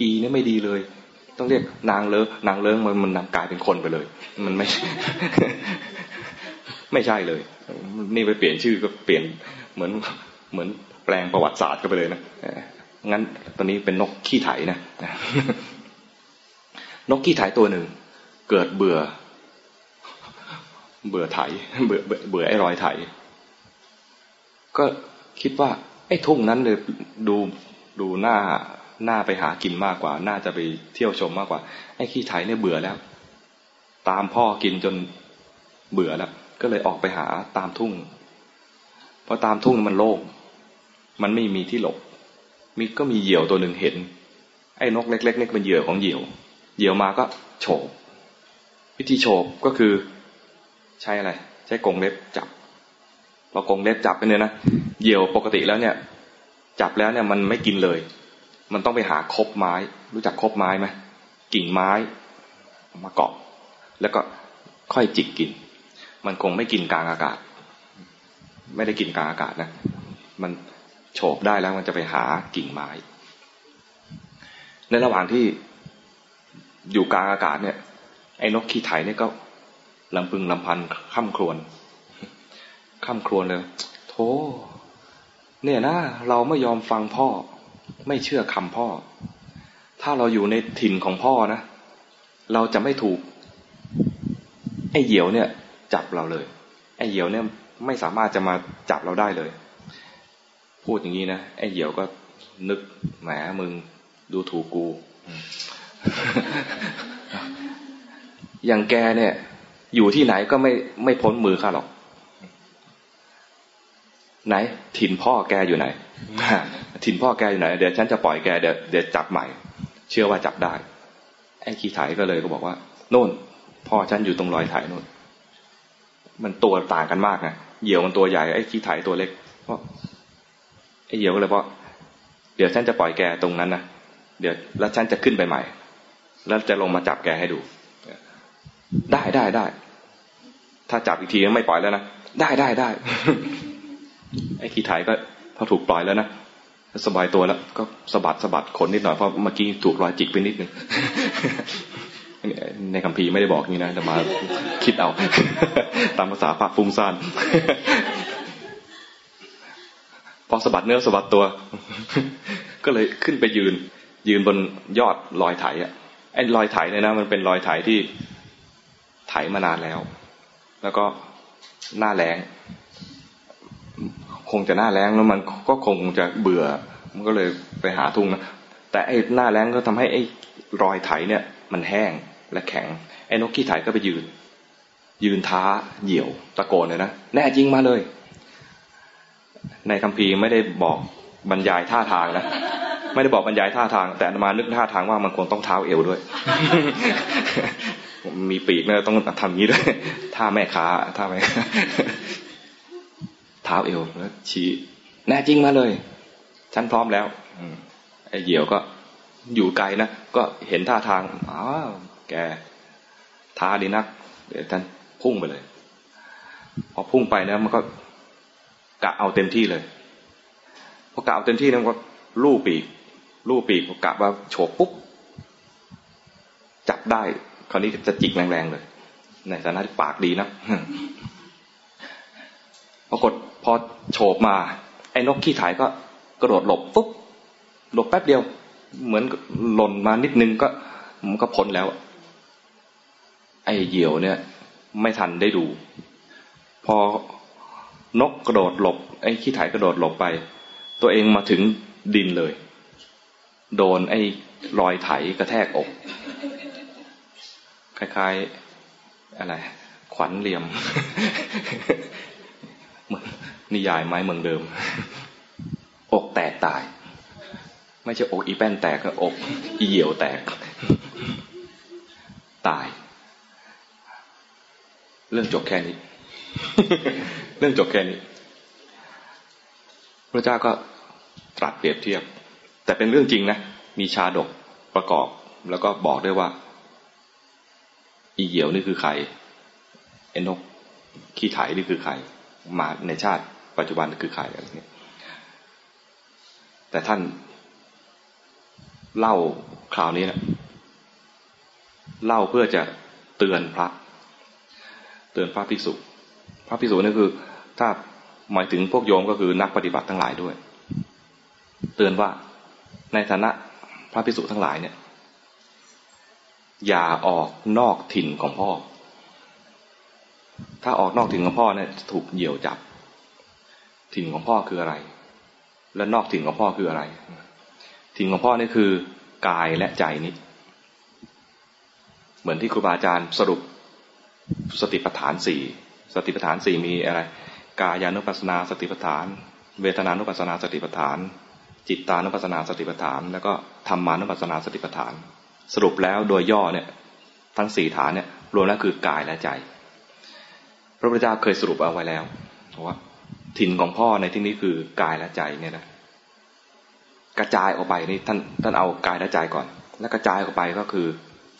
Speaker 1: อีเนี่ยไม่ดีเลย ต้องเรียกนางเลิงนางเลิงมันมันนำกลายเป็นคนไปเลย มันไม่ ไม่ใช่เลย นี่ไปเปลี่ยนชื่อก็เปลี่ยนเหมือนเหมือนแปลงประวัติศาสตร์ก็ไปเลยนะงั้นตอนนี้เป็นนกขี้ไถนะนกขี้ไถตัวหนึ่ง เกิดเบื่อ เบื่อไถ เบื่อเบื่อไอ้รอยไถ ก็คิดว่า ไอ้ทุ่งนั้นเลยดูดูหน้าหน้าไปหากินมากกว่า น่าจะไปเที่ยวชมมากกว่า ไอ้ขี้ไถเนี่ยเบื่อแล้ว ตามพ่อกินจนเบื่อแล้ว ก็เลยออกไปหาตามทุ่ง เพราะตามทุ่งมันโล่ง มันไม่มีที่หลบ มีก็มีเหยี่ยวตัวหนึ่งเห็น ไอ้นกเล็กๆนี่เป็นเหยื่อของเหยี่ยว เหยี่ยวมาก็โฉบ วิธีโฉบก็คือ ใช้อะไร ใช้กรงเล็บจับพอกรงเล็บจับไปเนี่ยนะ เหยี่ยวปกติแล้วเนี่ย จับแล้วเนี่ยมันไม่กินเลย มันต้องไปหาคบไม้ รู้จักคบไม้ไหมกิ่งไม้ มาเกาะ แล้วก็ค่อยจิกกิน มันคงไม่กินกลางอากาศ ไม่ได้กินกลางอากาศนะ มันโฉบได้แล้วมันจะไปหากิ่งไม้ ในระหว่างที่อยู่กลางอากาศเนี่ย ไอ้นกขี้ไถเนี่ยก็ลำพึงลำพันข้ามครวนข้ามครวนเลยโธ่เนี่ยนะเราไม่ยอมฟังพ่อ ไม่เชื่อคำพ่อ ถ้าเราอยู่ในถิ่นของพ่อนะ เราจะไม่ถูก ไอ้เหยี่ยวเนี่ย จับเราเลยไอ้เหี่ยวเนี่ยไม่สามารถจะมาจับเราได้เลย พูดอย่างนี้นะไอ้เหี่ยวก็นึกแหมมึงดูถูกกู อย่างแกเนี่ย อยู่ที่ไหนก็ไม่ไม่พ้นมือข้าหรอก ไหน ถิ่นพ่อแกอยู่ไหนถิ่นพ่อแกอยู่ไหน เดี๋ยวฉันจะปล่อยแกเดี๋ยวเดี๋ยวจับใหม่ เชื่อว่าจับได้ ไอ้ขี้ไถก็เลยก็บอกว่า โน่น พ่อฉันอยู่ตรงรอยไถโน่น มันตัวต่างกันมากไงเหยี่ยวมันตัวใหญ่ไอ้ขี้ไถตัวเล็กเพราะไอ้เหยี่ยวก็เลยบอกเดี๋ยวฉันจะปล่อยแกตรงนั้นนะเดี๋ยวแล้วฉันจะขึ้นไปใหม่ แล้วจะลงมาจับแกให้ดู ได้ได้ได้ถ้าจับอีกทีก็ไม่ปล่อยแล้วนะได้ได้ได้ไอ้ขี้ไถก็พอถูกปล่อยแล้วนะสบายตัวแล้ว ก็สะบัดสะบัดขนนิดหน่อยเพราะเมื่อกี้ถูกรอยจิกไปนิดนึง ในคำพีไม่ได้บอกนี่นะแต่มาคิดเอา ตามภาษาปากฟุ้งซ่านพอสะบัดเนื้อสะบัดตัว ก็เลยขึ้นไปยืน ยืนบนยอดรอยไถอะไอ้รอยไถเนี่ยนะมันเป็นรอยไถที่ไถมานานแล้ว แล้วก็หน้าแรงคงจะหน้าแรงแล้วมันก็คงจะเบื่อ มันก็เลยไปหาทุ่งนะแต่ไอ้หน้าแรงก็ทำให้ไอ้รอยไถเนี่ย มันแห้ง และแข็ง ไอ้นกขี้ไถก็ไปยืน ยืนท้าเหยี่ยวตะโกนเลยนะแน่จริงมาเลย ในคัมภีร์ไม่ได้บอกบรรยายท่าทางนะไม่ได้บอกบรรยายท่าทาง แต่มานึกท่าทางว่ามันควรต้องเท้าเอวด้วย มีปีกเนี่ยต้องทำงี้ด้วยท่าแม่ค้าท่าแม่เท้าเอวแล้วชี้แน่จริงมาเลย ฉันพร้อมแล้วไอ้เหยี่ยวก็อยู่ไกลนะก็เห็นท่าทางอ๋อ แกท้าดีนัก เดี๋ยวท่านพุ่งไปเลย พอพุ่งไปนะมันก็กะเอาเต็มที่เลยพอกะเอาเต็มที่นะมันก็ลู่ปีกลู่ปีกพอกะว่าโฉบปุ๊บจับได้ คราวนี้จะจิกแรงๆเลย ในฐานะที่ปากดีนะปรากฏพอโฉบมา ไอ้นกขี้ถ่ายก็กระโดดหลบปุ๊บหลบแป๊บเดียว เหมือนหล่นมานิดนึงก็มันก็พ้นแล้ว ไอ้เหยี่ยวเนี่ย ไม่ทันได้ดู พอนกกระโดดหลบ ไอ้ขี้ถ่ายกระโดดหลบไป ตัวเองมาถึงดินเลย โดนไอ้รอยไถกระแทกอก คล้ายๆ อะไร ขวัญเหลี่ยมนิยายไม้เมืองเดิม อกแตกตาย ไม่ใช่อกอีแป้นแตกอก อีเหี่ยวแตก ตาย เรื่องจบแค่นี้ เรื่องจบแค่นี้พระเจ้าก็ตรัสเปรียบเทียบ แต่เป็นเรื่องจริงนะ มีชาดกประกอบ แล้วก็บอกด้วยว่า อีเหี่ยวนี่คือใครเอนกขี้ไถนี่คือใคร มาในชาติปัจจุบันคือใครอะไรเงี้ยแต่ท่านเล่าคราวนี้นะเล่าเพื่อจะเตือนพระ เตือนพระภิกษุ พระภิกษุนี่คือ ถ้าหมายถึงพวกโยมก็คือนักปฏิบัติทั้งหลายด้วย เตือนว่าในฐานะพระภิกษุทั้งหลายเนี่ย อย่าออกนอกถิ่นของพ่อ ถ้าออกนอกถิ่นของพ่อเนี่ยถูกเหยี่ยวจับ ถิ่นของพ่อคืออะไร และนอกถิ่นของพ่อคืออะไร ถิ่นของพ่อนี่คือกายและใจนี้ เหมือนที่ครูบาอาจารย์สรุป สติปัฏฐานสี่สติปัฏฐานสี่มีอะไร กายานุปัสนาสติปัฏฐาน เวทนานุปัสนาสติปัฏฐาน จิตตานุปัสนาสติปัฏฐาน แล้วก็ธรรมานุปัสนาสติปัฏฐาน สรุปแล้วโดยย่อเนี่ยทั้งสี่ฐานเนี่ยรวมแล้วคือกายและใจ พระพุทธเจ้าเคยสรุปเอาไว้แล้วว่าถิ่นของพ่อในที่นี้คือกายและใจเนี่ยนะกระจายออกไปนี่ท่านท่านเอากายและใจก่อน แล้วกระจายออกไปก็คือ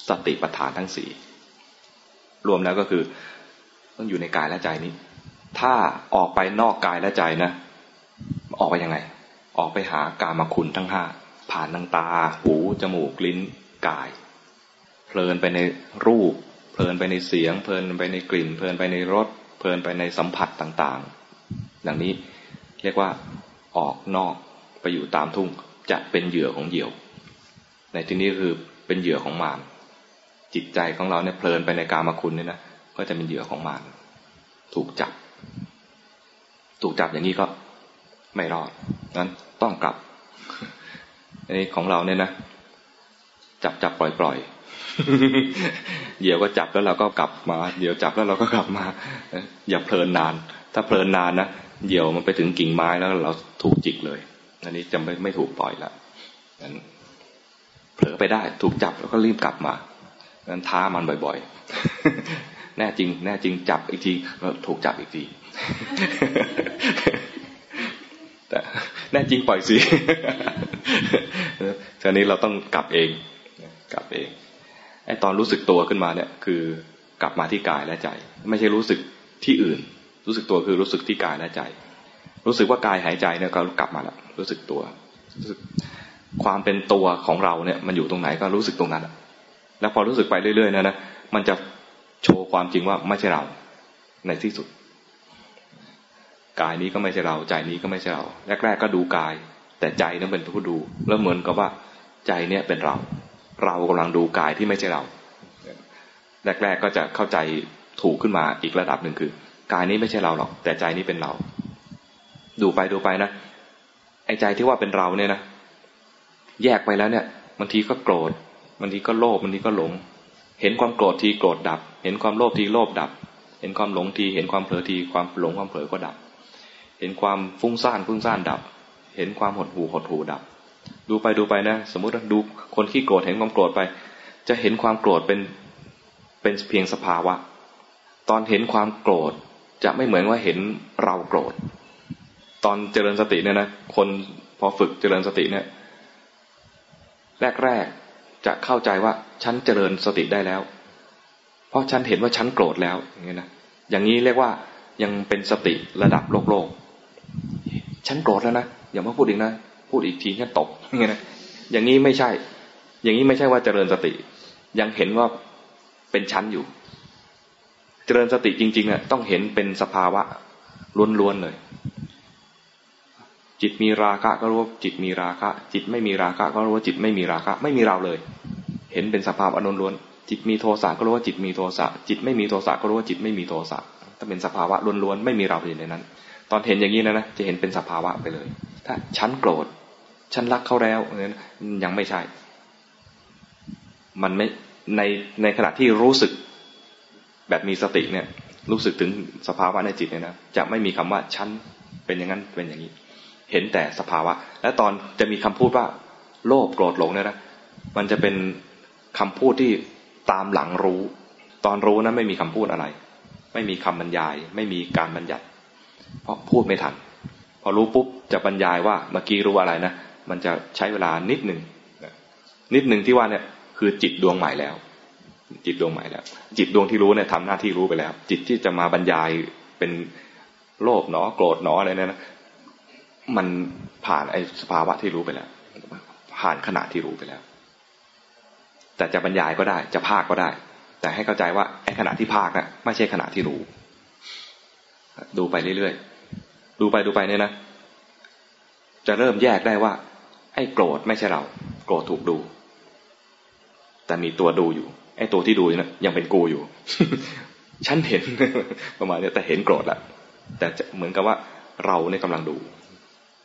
Speaker 1: สติปัฏฐานทั้งสี่ รวมแล้วก็คือ ต้องอยู่ในกายและใจนี้ ถ้าออกไปนอกกายและใจนะออกไปยังไง ออกไปหากามาคุณทั้งห้าผ่านทางตา หู จมูก ลิ้น กาย เพลินไปในรูป เพลินไปในเสียง เพลินไปในกลิ่น เพลินไปในรส เพลินไปในสัมผัสต่างๆอย่างนี้เรียกว่าออกนอกไปอยู่ตามทุ่งจะเป็นเหยื่อของเหยี่ยว ในที่นี้คือเป็นเหยื่อของมาร จิตใจของเราเนี่ยเพลินไปในกามาคุณเนี่ยนะก็จะเป็นเหยื่อของมารถูกจับ ถูกจับอย่างนี้ก็ไม่รอดนั้นต้องกลับอันนี้ของเราเนี่ยนะจับจับปล่อยปล่อยเดี๋ยวก็จับแล้วเราก็กลับมา เดี๋ยวจับแล้วเราก็กลับมาอย่าเพลินนาน ถ้าเพลินนานนะเดี๋ยวมันไปถึงกิ่งไม้แล้วเราถูกจิกเลยอันนี้จะไม่ไม่ถูกปล่อยละนั้นเผลอไปได้ถูกจับแล้วก็รีบกลับมา นั้นท้ามันบ่อยๆ แน่จริง แน่จริงจับอีกทีแล้วถูกจับอีกที แต่แน่จริงปล่อยสิทีนี้เราต้องกลับเอง กลับเอง ไอ้ตอนรู้สึกตัวขึ้นมาเนี่ย คือกลับมาที่กายและใจ ไม่ใช่รู้สึกที่อื่น รู้สึกตัวคือรู้สึกที่กายและใจ รู้สึกว่ากายหายใจเนี่ยก็กลับมาแล้วรู้สึกตัว ความเป็นตัวของเราเนี่ย มันอยู่ตรงไหนก็รู้สึกตรงนั้นแล้ แล้วพอรู้สึกไปเรื่อยๆนะนะมันจะโชว์ความจริงว่าไม่ใช่เราในที่สุด กายนี้ก็ไม่ใช่เรา ใจนี้ก็ไม่ใช่เรา แรก ๆ ก็ดูกาย แต่ใจนั้นเป็นผู้ดู แล้วเหมือนกับว่า ใจเนี่ยเป็นเรา เรากำลังดูกายที่ไม่ใช่เรา แรก ๆก็จะเข้าใจถูกขึ้นมาอีกระดับหนึ่งคือ กายนี้ไม่ใช่เราหรอก แต่ใจนี้เป็นเรา ดูไปดูไปนะไอ้ใจที่ว่าเป็นเราเนี่ยนะแยกไปแล้วเนี่ยบางทีก็โกรธ บางทีก็โลภบางทีก็หลง เห็นความโกรธทีโกรธดับ เห็นความโลภทีโลภดับ เห็นความหลงที เห็นความเผลอที ความหลงความเผลอก็ดับ เห็นความฟุ้งซ่านฟุ้งซ่านดับ เห็นความหดหู่หดหู่ดับ ดูไปดูไปนะ สมมุติดูคนขี้โกรธเห็นความโกรธไป จะเห็นความโกรธเป็นเป็นเพียงสภาวะ ตอนเห็นความโกรธจะไม่เหมือนว่าเห็นเราโกรธ ตอนเจริญสติเนี่ยนะ คนพอฝึกเจริญสติเนี่ย แรกๆ จะเข้าใจว่าฉันเจริญสติได้แล้ว เพราะฉันเห็นว่าฉันโกรธแล้วอย่างนี้นะอย่างนี้เรียกว่ายังเป็นสติระดับโลกโลกฉันโกรธแล้วนะอย่ามาพูดอีกนะพูดอีกทีแค่ตบอย่างนี้นะอย่างนี้ไม่ใช่ อย่างนี้ไม่ใช่ว่าเจริญสติ ยังเห็นว่าเป็นชั้นอยู่ เจริญสติจริงๆอะต้องเห็นเป็นสภาวะล้วนๆเลย จิตมีราคะก็รู้ว่าจิตมีราคะ จิตไม่มีราคะก็รู้ว่าจิตไม่มีราคะ ไม่มีเราเลย เห็นเป็นสภาพอนุล้วนจิตมีโทสะก็รู้ว่าจิตมีโทสะ จิตไม่มีโทสะก็รู้ว่าจิตไม่มีโทสะถ้าเป็นสภาวะล้วนๆไม่มีเราอยู่ในนั้น ตอนเห็นอย่างนี้นะนะจะเห็นเป็นสภาวะไปเลย ถ้าฉันโกรธฉันรักเขาแล้วนั้นยังไม่ใช่ มันไม่ในในขณะที่รู้สึกแบบมีสติเนี่ย รู้สึกถึงสภาวะในจิตเนี่ยนะจะไม่มีคำว่าฉันเป็นอย่างนั้นเป็นอย่างนี้ เห็นแต่สภาวะ และตอนจะมีคำพูดว่า โลภโกรธหลงเนี่ยนะมันจะเป็นคำพูดที่ตามหลังรู้ ตอนรู้นะไม่มีคำพูดอะไร ไม่มีคำบรรยาย ไม่มีการบัญญัติ เพราะพูดไม่ทัน พอรู้ปุ๊บจะบรรยายว่าเมื่อกี้รู้อะไรนะมันจะใช้เวลานิดหนึ่งนิดหนึ่งที่ว่าเนี่ยคือจิตดวงใหม่แล้ว จิตดวงใหม่แล้ว จิตดวงที่รู้เนี่ยทำหน้าที่รู้ไปแล้ว จิตที่จะมาบรรยายเป็นโลภเนาะโกรธเนาะอะไรเนี่ยนะ มันผ่านไอ้สภาวะที่รู้ไปแล้ว ผ่านขณะที่รู้ไปแล้ว แต่จะบรรยายก็ได้ จะภาคก็ได้ แต่ให้เข้าใจว่าไอ้ขณะที่ภาคนะ่ะไม่ใช่ขณะที่รู้ ดูไปเรื่อยๆ ดูไปดูไปเนี่ยนะ จะเริ่มแยกได้ว่า ไอ้โกรธไม่ใช่เรา โกรธถูกดู แต่มีตัวดูอยู่ ไอ้ตัวที่ดูนะยังเป็นกูอยู่ ฉันเห็นประมาณนี้แต่เห็นโกรธละแต่เหมือนกับว่าเราเนี่ยกำลังดู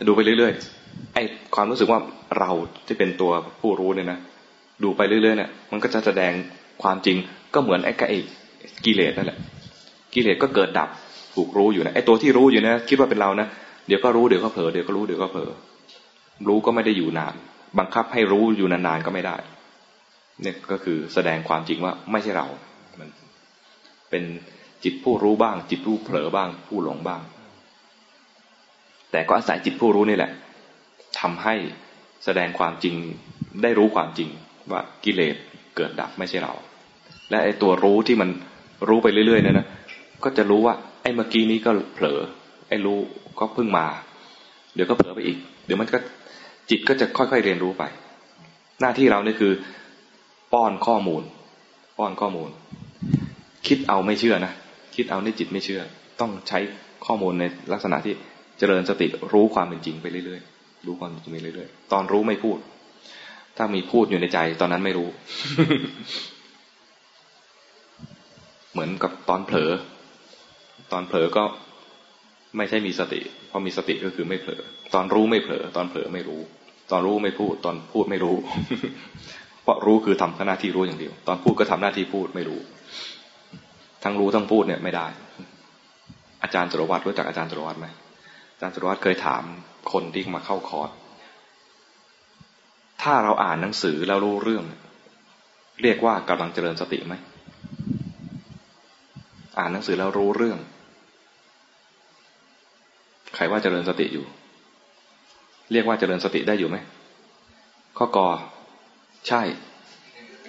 Speaker 1: ดูไปเรื่อยๆไอ้ความรู้สึกว่าเราที่เป็นตัวผู้รู้เนี่ยนะดูไปเรื่อยๆเนี่ยมันก็จะแสดงความจริงก็เหมือนไอ้ไอ้กิเลสนั่นแหละกิเลสก็เกิดดับถูกรู้อยู่นะไอ้ตัวที่รู้อยู่นะคิดว่าเป็นเรานะเดี๋ยวก็รู้เดี๋ยวก็เผลอเดี๋ยวก็รู้เดี๋ยวก็เผลอรู้ก็ไม่ได้อยู่นาน บังคับให้รู้อยู่นานๆก็ไม่ได้เนี่ยก็คือแสดงความจริงว่าไม่ใช่เรา มันเป็นจิตผู้รู้บ้าง จิตผู้เผลอบ้าง ผู้หลงบ้าง แต่ก็อาศัยจิตผู้รู้นี่แหละทำให้แสดงความจริงได้รู้ความจริงว่ากิเลสเกิดดับไม่ใช่เรา และไอ้ตัวรู้ที่มันรู้ไปเรื่อยๆเนี่ยนะก็จะรู้ว่า ไอ้เมื่อกี้นี้ก็เผลอ ไอ้รู้ก็เพิ่งมา เดี๋ยวก็เผลอไปอีก เดี๋ยวมันก็จิตก็จะค่อยๆเรียนรู้ไป หน้าที่เราเนี่ยคือป้อนข้อมูล ป้อนข้อมูล คิดเอาไม่เชื่อนะ คิดเอาในจิตไม่เชื่อ ต้องใช้ข้อมูลในลักษณะที่ เจริญสติรู้ความเป็นจริงไปเรื่อยๆ รู้ความเป็นจริงไปเรื่อยๆ ตอนรู้ไม่พูด ถ้ามีพูดอยู่ในใจ ตอนนั้นไม่รู้ เหมือนกับตอนเผลอ ตอนเผลอก็ไม่ใช่มีสติ เพอมีสติก็คือไม่เผลอ ตอนรู้ไม่เผลอ ตอนเผลอไม่รู้ ตอนรู้ไม่พูด ตอนพูดไม่รู้ เพราะรู้คือทำหน้าที่รู้อย่างเดียว ตอนพูดก็ทำหน้าที่พูดไม่รู้ ทั้งรู้ทั้งพูดเนี่ยไม่ได้ อาจารย์สุรวัตรรู้จักอาจารย์สุรวัตรไหม จารย์สุรวัตรเคยถามคนที่มาเข้าคอร์สถ้าเราอ่านหนังสือแล้วรู้เรื่อง เรียกว่ากำลังเจริญสติไหม อ่านหนังสือแล้วรู้เรื่อง ใครว่าเจริญสติอยู่ เรียกว่าเจริญสติได้อยู่ไหม ข้อกอใช่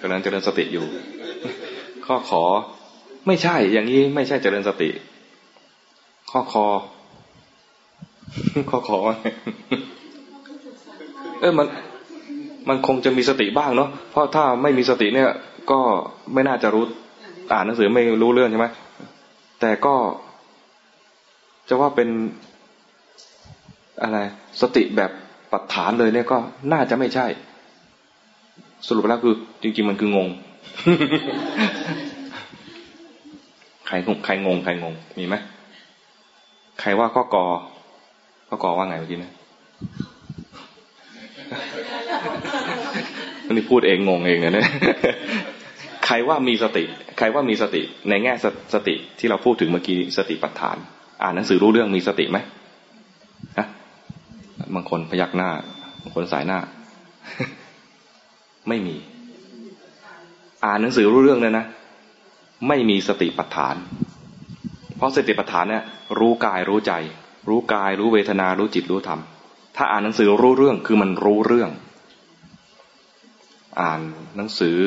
Speaker 1: กำลังเจริญสติอยู่ ข้อขอ ไม่ใช่ อย่างนี้ไม่ใช่เจริญสติ ข้อคอ ขอขอเออมัน มันคงจะมีสติบ้างเนาะเพราะถ้าไม่มีสติเนี่ย ก็ไม่น่าจะรู้อ่านหนังสือไม่รู้เรื่องใช่ไหมแต่ก็จะว่าเป็นอะไร สติแบบปัจฐานเลยเนี่ยก็น่าจะไม่ใช่ สรุปแล้วคือจริงๆมันคืองงใครงงใครงงใครงงมีไหมใครว่าข้อกอ เขากอว่าไงเมื่อกี้นะนี่พูดเองงงเองนะเนี่ยใครว่ามีสติ ใครว่ามีสติ ในแง่สติที่เราพูดถึงเมื่อกี้สติปัฏฐาน อ่านหนังสือรู้เรื่องมีสติไหมฮะบางคนพยักหน้าบางคนสายหน้า ไม่มี อ่านหนังสือรู้เรื่องเลยนะไม่มีสติปัฏฐาน เพราะสติปัฏฐานเนี่ยรู้กายรู้ใจ รู้กายรู้เวทนารู้จิตรู้ธรรม ถ้าอ่านหนังสือรู้เรื่องคือมันรู้เรื่อง อ่านหนังสือ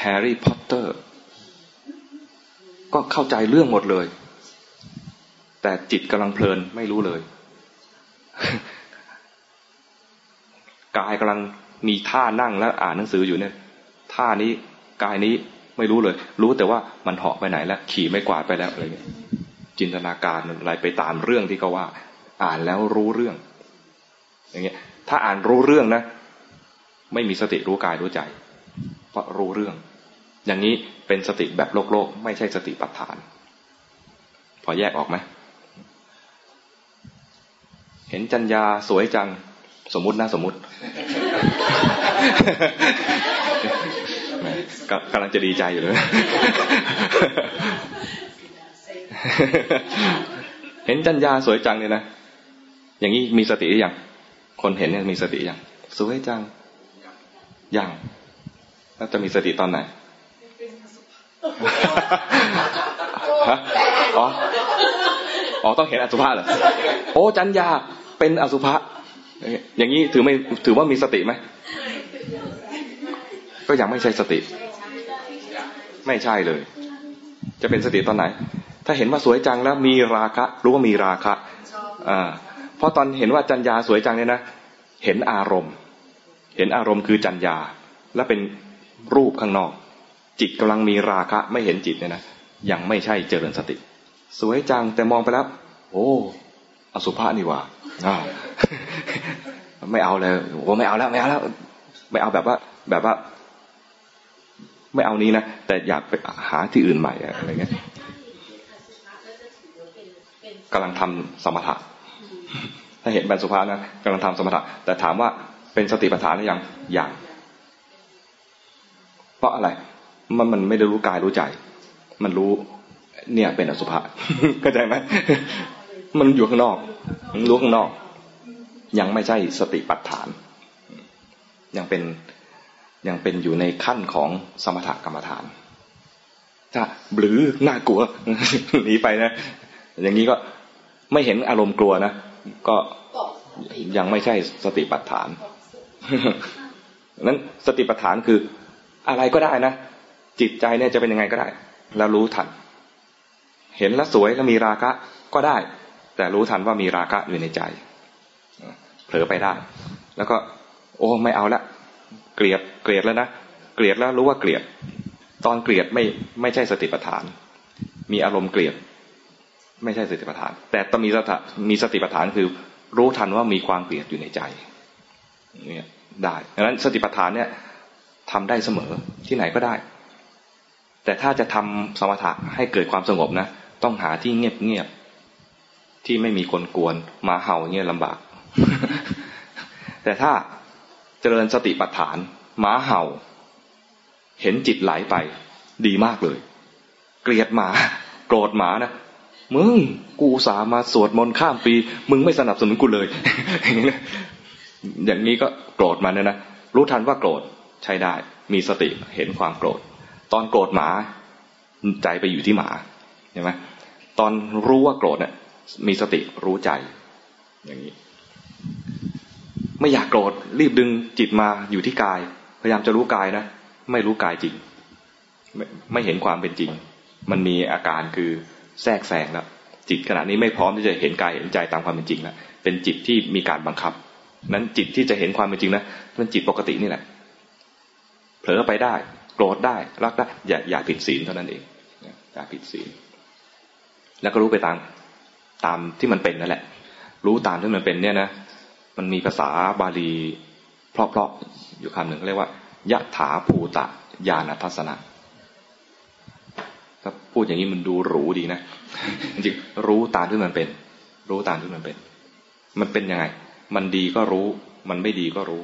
Speaker 1: แฮร์รี่พอตเตอร์ก็เข้าใจเรื่องหมดเลย แต่จิตกำลังเพลินไม่รู้เลยกายกำลังมีท่านั่งแล้วอ่านหนังสืออยู่เนี่ย ท่านี้กายนี้ไม่รู้เลย รู้แต่ว่ามันเหาะไปไหนแล้ว ขี่ไม่กวาดไปแล้วอะไรเงี้ย จินตนาการอะไรไปตามเรื่องที่เขาว่า อ่านแล้วรู้เรื่อง อย่างเงี้ย ถ้าอ่านรู้เรื่องนะ ไม่มีสติรู้กายรู้ใจ เพราะรู้เรื่อง อย่างนี้เป็นสติแบบโลกโลก ไม่ใช่สติปัฏฐาน พอแยกออกไหมเห็นจัญญาสวยจังสมมุตินะสมมุติกำลังจะดีใจอยู่เลย เห็นจัญญาสวยจังเนี่ยนะ อย่างนี้มีสติหรือยัง คนเห็นเนี่ยมีสติยังสวยจังยังแล้วจะมีสติตอนไหนอ๋ออ๋อต้องเห็นอสุภะเหรอ โอ้จันยาเป็นอสุภะอย่างนี้ถือไม่ถือว่ามีสติไหม ก็ยังไม่ใช่สติ ไม่ใช่เลย จะเป็นสติตอนไหน ถ้าเห็นว่าสวยจังแล้วมีราคะ รู้ว่ามีราคะอ่าเพราะตอนเห็นว่าจัญญาสวยจังเนี่ยนะเห็นอารมณ์ เห็นอารมณ์คือจัญญาและเป็นรูปข้างนอก จิตกำลังมีราคะไม่เห็นจิตเนี่ยนะยังไม่ใช่เจริญสติ สวยจังแต่มองไปแล้วโอ้อสุภะนี่ว่าไม่เอาเลยโอ้ไม่เอาแล้วไม่เอาแล้วไม่เอาแบบว่า แบบว่า ไม่เอานี้นะแต่อยากไปหาที่อื่นใหม่อะไรเงี้ย กำลังทำสมถะ ถ้าเห็นเป็นสุภาพนะกำลังทำสมถะ แต่ถามว่าเป็นสติปัฏฐานหรือยังยังเพราะอะไร มันมันไม่ได้รู้กายรู้ใจ มันรู้ เนี่ยเป็นอสุภะเข้าใจไหมมันอยู่ข้างนอกรู้ข้างนอก ยังไม่ใช่สติปัฏฐาน ยังเป็นยังเป็นอยู่ในขั้นของสมถกรรมฐานถ้าหรือน่ากลัวหนีไปนะ อย่างนี้ก็ ไม่เห็นอารมณ์กลัวนะ ก็ยังไม่ใช่สติปัฏฐานนั้นสติปัฏฐานคืออะไรก็ได้นะ จิตใจเนี่ยจะเป็นยังไงก็ได้ แล้วรู้ทัน เห็นแล้วสวยแล้วมีราคะก็ได้ แต่รู้ทันว่ามีราคะอยู่ในใจเผลอไปได้ แล้วก็ โอ้ไม่เอาละเกลียดเกลียดแล้วนะเกลียดแล้วรู้ว่าเกลียด ตอนเกลียดไม่ไม่ใช่สติปัฏฐาน มีอารมณ์เกลียด ไม่ใช่สติปัฏฐาน แต่ต้องมีสติมีสติปัฏฐานคือรู้ทันว่ามีความเกลียดอยู่ในใจเนี่ยได้ดังนั้นสติปัฏฐานเนี่ยทำได้เสมอที่ไหนก็ได้ แต่ถ้าจะทำสมถะให้เกิดความสงบนะ ต้องหาที่เงียบเงียบที่ไม่มีคนกวนมาเห่าเนี่ยลำบาก แต่ถ้าเจริญสติปัฏฐานหมาเห่า เห็นจิตไหลไป ดีมากเลย เกลียดหมา โกรธหมานะ มึงกูสามาสวดมนต์ข้ามปี มึงไม่สนับสนุนกูเลย อย่างนี้ก็โกรธมันนะนะรู้ทันว่าโกรธใช้ได้ มีสติเห็นความโกรธ ตอนโกรธหมาใจไปอยู่ที่หมาเห็นไหมตอนรู้ว่าโกรธเนี่ยมีสติรู้ใจ อย่างนี้ ไม่อยากโกรธรีบดึงจิตมาอยู่ที่กาย พยายามจะรู้กายนะไม่รู้กายจริง ไม่ไม่เห็นความเป็นจริง มันมีอาการคือ แทรกแซงแล้วจิตขณะนี้ไม่พร้อมที่จะเห็นกายเห็นใจตามความเป็นจริงแล้วเป็นจิตที่มีการบังคับ นั้นจิตที่จะเห็นความเป็นจริงนะเป็นจิตปกตินี่แหละเผลอไปได้โกรธได้รักได้อย่าอย่าผิดศีลเท่านั้นเองอย่าผิดศีลแล้วก็รู้ไปตามตามที่มันเป็นนั่นแหละ รู้ตามที่มันเป็นเนี่ยนะมันมีภาษาบาลีเพราะๆอยู่คำหนึ่งเรียกว่ายะถาภูตะญาณทัศนะ ถ้าพูดอย่างนี้มันดูหรูดีนะจริงรู้ตามที่มันเป็น รู้ตามที่มันเป็น มันเป็นยังไง มันดีก็รู้ มันไม่ดีก็รู้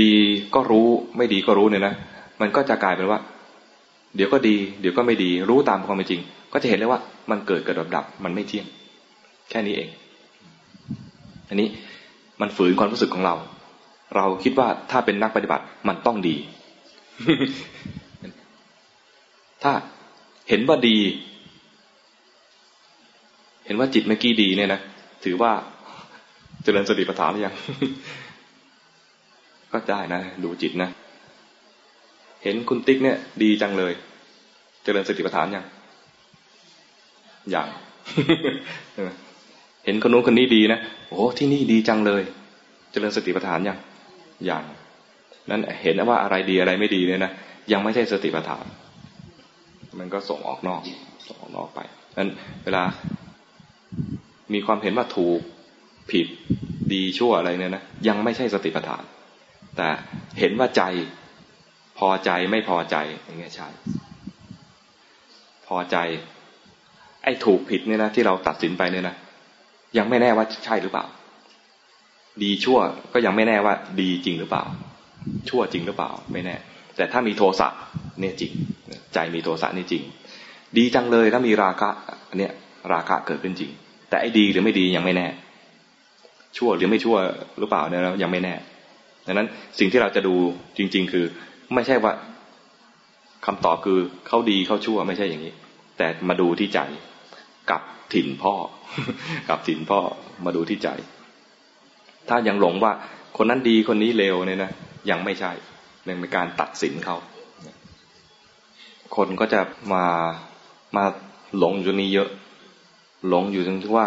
Speaker 1: ดีก็รู้ไม่ดีก็รู้เนี่ยนะมันก็จะกลายเป็นว่า เดี๋ยวก็ดี เดี๋ยวก็ไม่ดี รู้ตามความเป็นจริง ก็จะเห็นเลยว่ามันเกิดเกิดดับดับ มันไม่เที่ยง แค่นี้เอง อันนี้มันฝืนความรู้สึกของเรา เราคิดว่าถ้าเป็นนักปฏิบัติมันต้องดี ถ้าเห็นว่าดี เห็นว่าจิตเมื่อกี้ดีเนี่ยนะถือว่าเจริญสติปัฏฐานหรือยังก็ได้นะ ดูจิตนะ เห็นคุณติ๊กเนี่ย ดีจังเลย เจริญสติปัฏฐานยังอย่างเห็นคนนู้นคนนี้ดีนะโอ้ที่นี่ดีจังเลย เจริญสติปัฏฐานยังอย่างนั้นเห็นว่าอะไรดีอะไรไม่ดีเนี่ยนะยังไม่ใช่สติปัฏฐาน มันก็ส่งออกนอก ส่งออกนอกไปนั้นเวลามีความเห็นว่าถูกผิดดีชั่วอะไรเนี่ยนะยังไม่ใช่สติปัฏฐาน แต่เห็นว่าใจพอใจไม่พอใจอย่างเงี้ยใช่พอใจ ไอ้ถูกผิดเนี่ยนะที่เราตัดสินไปเนี่ยนะยังไม่แน่ว่าใช่หรือเปล่า ดีชั่วก็ยังไม่แน่ว่า ดีจริงหรือเปล่า ชั่วจริงหรือเปล่า ไม่แน่ แต่ถ้ามีโทสะเนี่ยจริง ใจมีโทสะนี่จริง ดีจังเลยถ้ามีราคะนเนี้ยราคะเกิดขึ้นจริง แต่ไอ้ดีหรือไม่ดียังไม่แน่ ชั่วหรือไม่ชั่วหรือเปล่าเนี่ยยังไม่แน่ดังนั้นสิ่งที่เราจะดูจริง ๆ คือไม่ใช่ว่าคำตอบคือเขาดีเขาชั่วไม่ใช่อย่างนี้ แต่มาดูที่ใจกับถิ่นพ่อ กับถิ่นพ่อมาดูที่ใจ ถ้ายังหลงว่าคนนั้นดีคนนี้เลวเนี่ยนะยังไม่ใช่ เป็นการตัดสินเขา คนก็จะมามาหลงอยู่นี้เยอะ หลงอยู่ตรงที่ว่า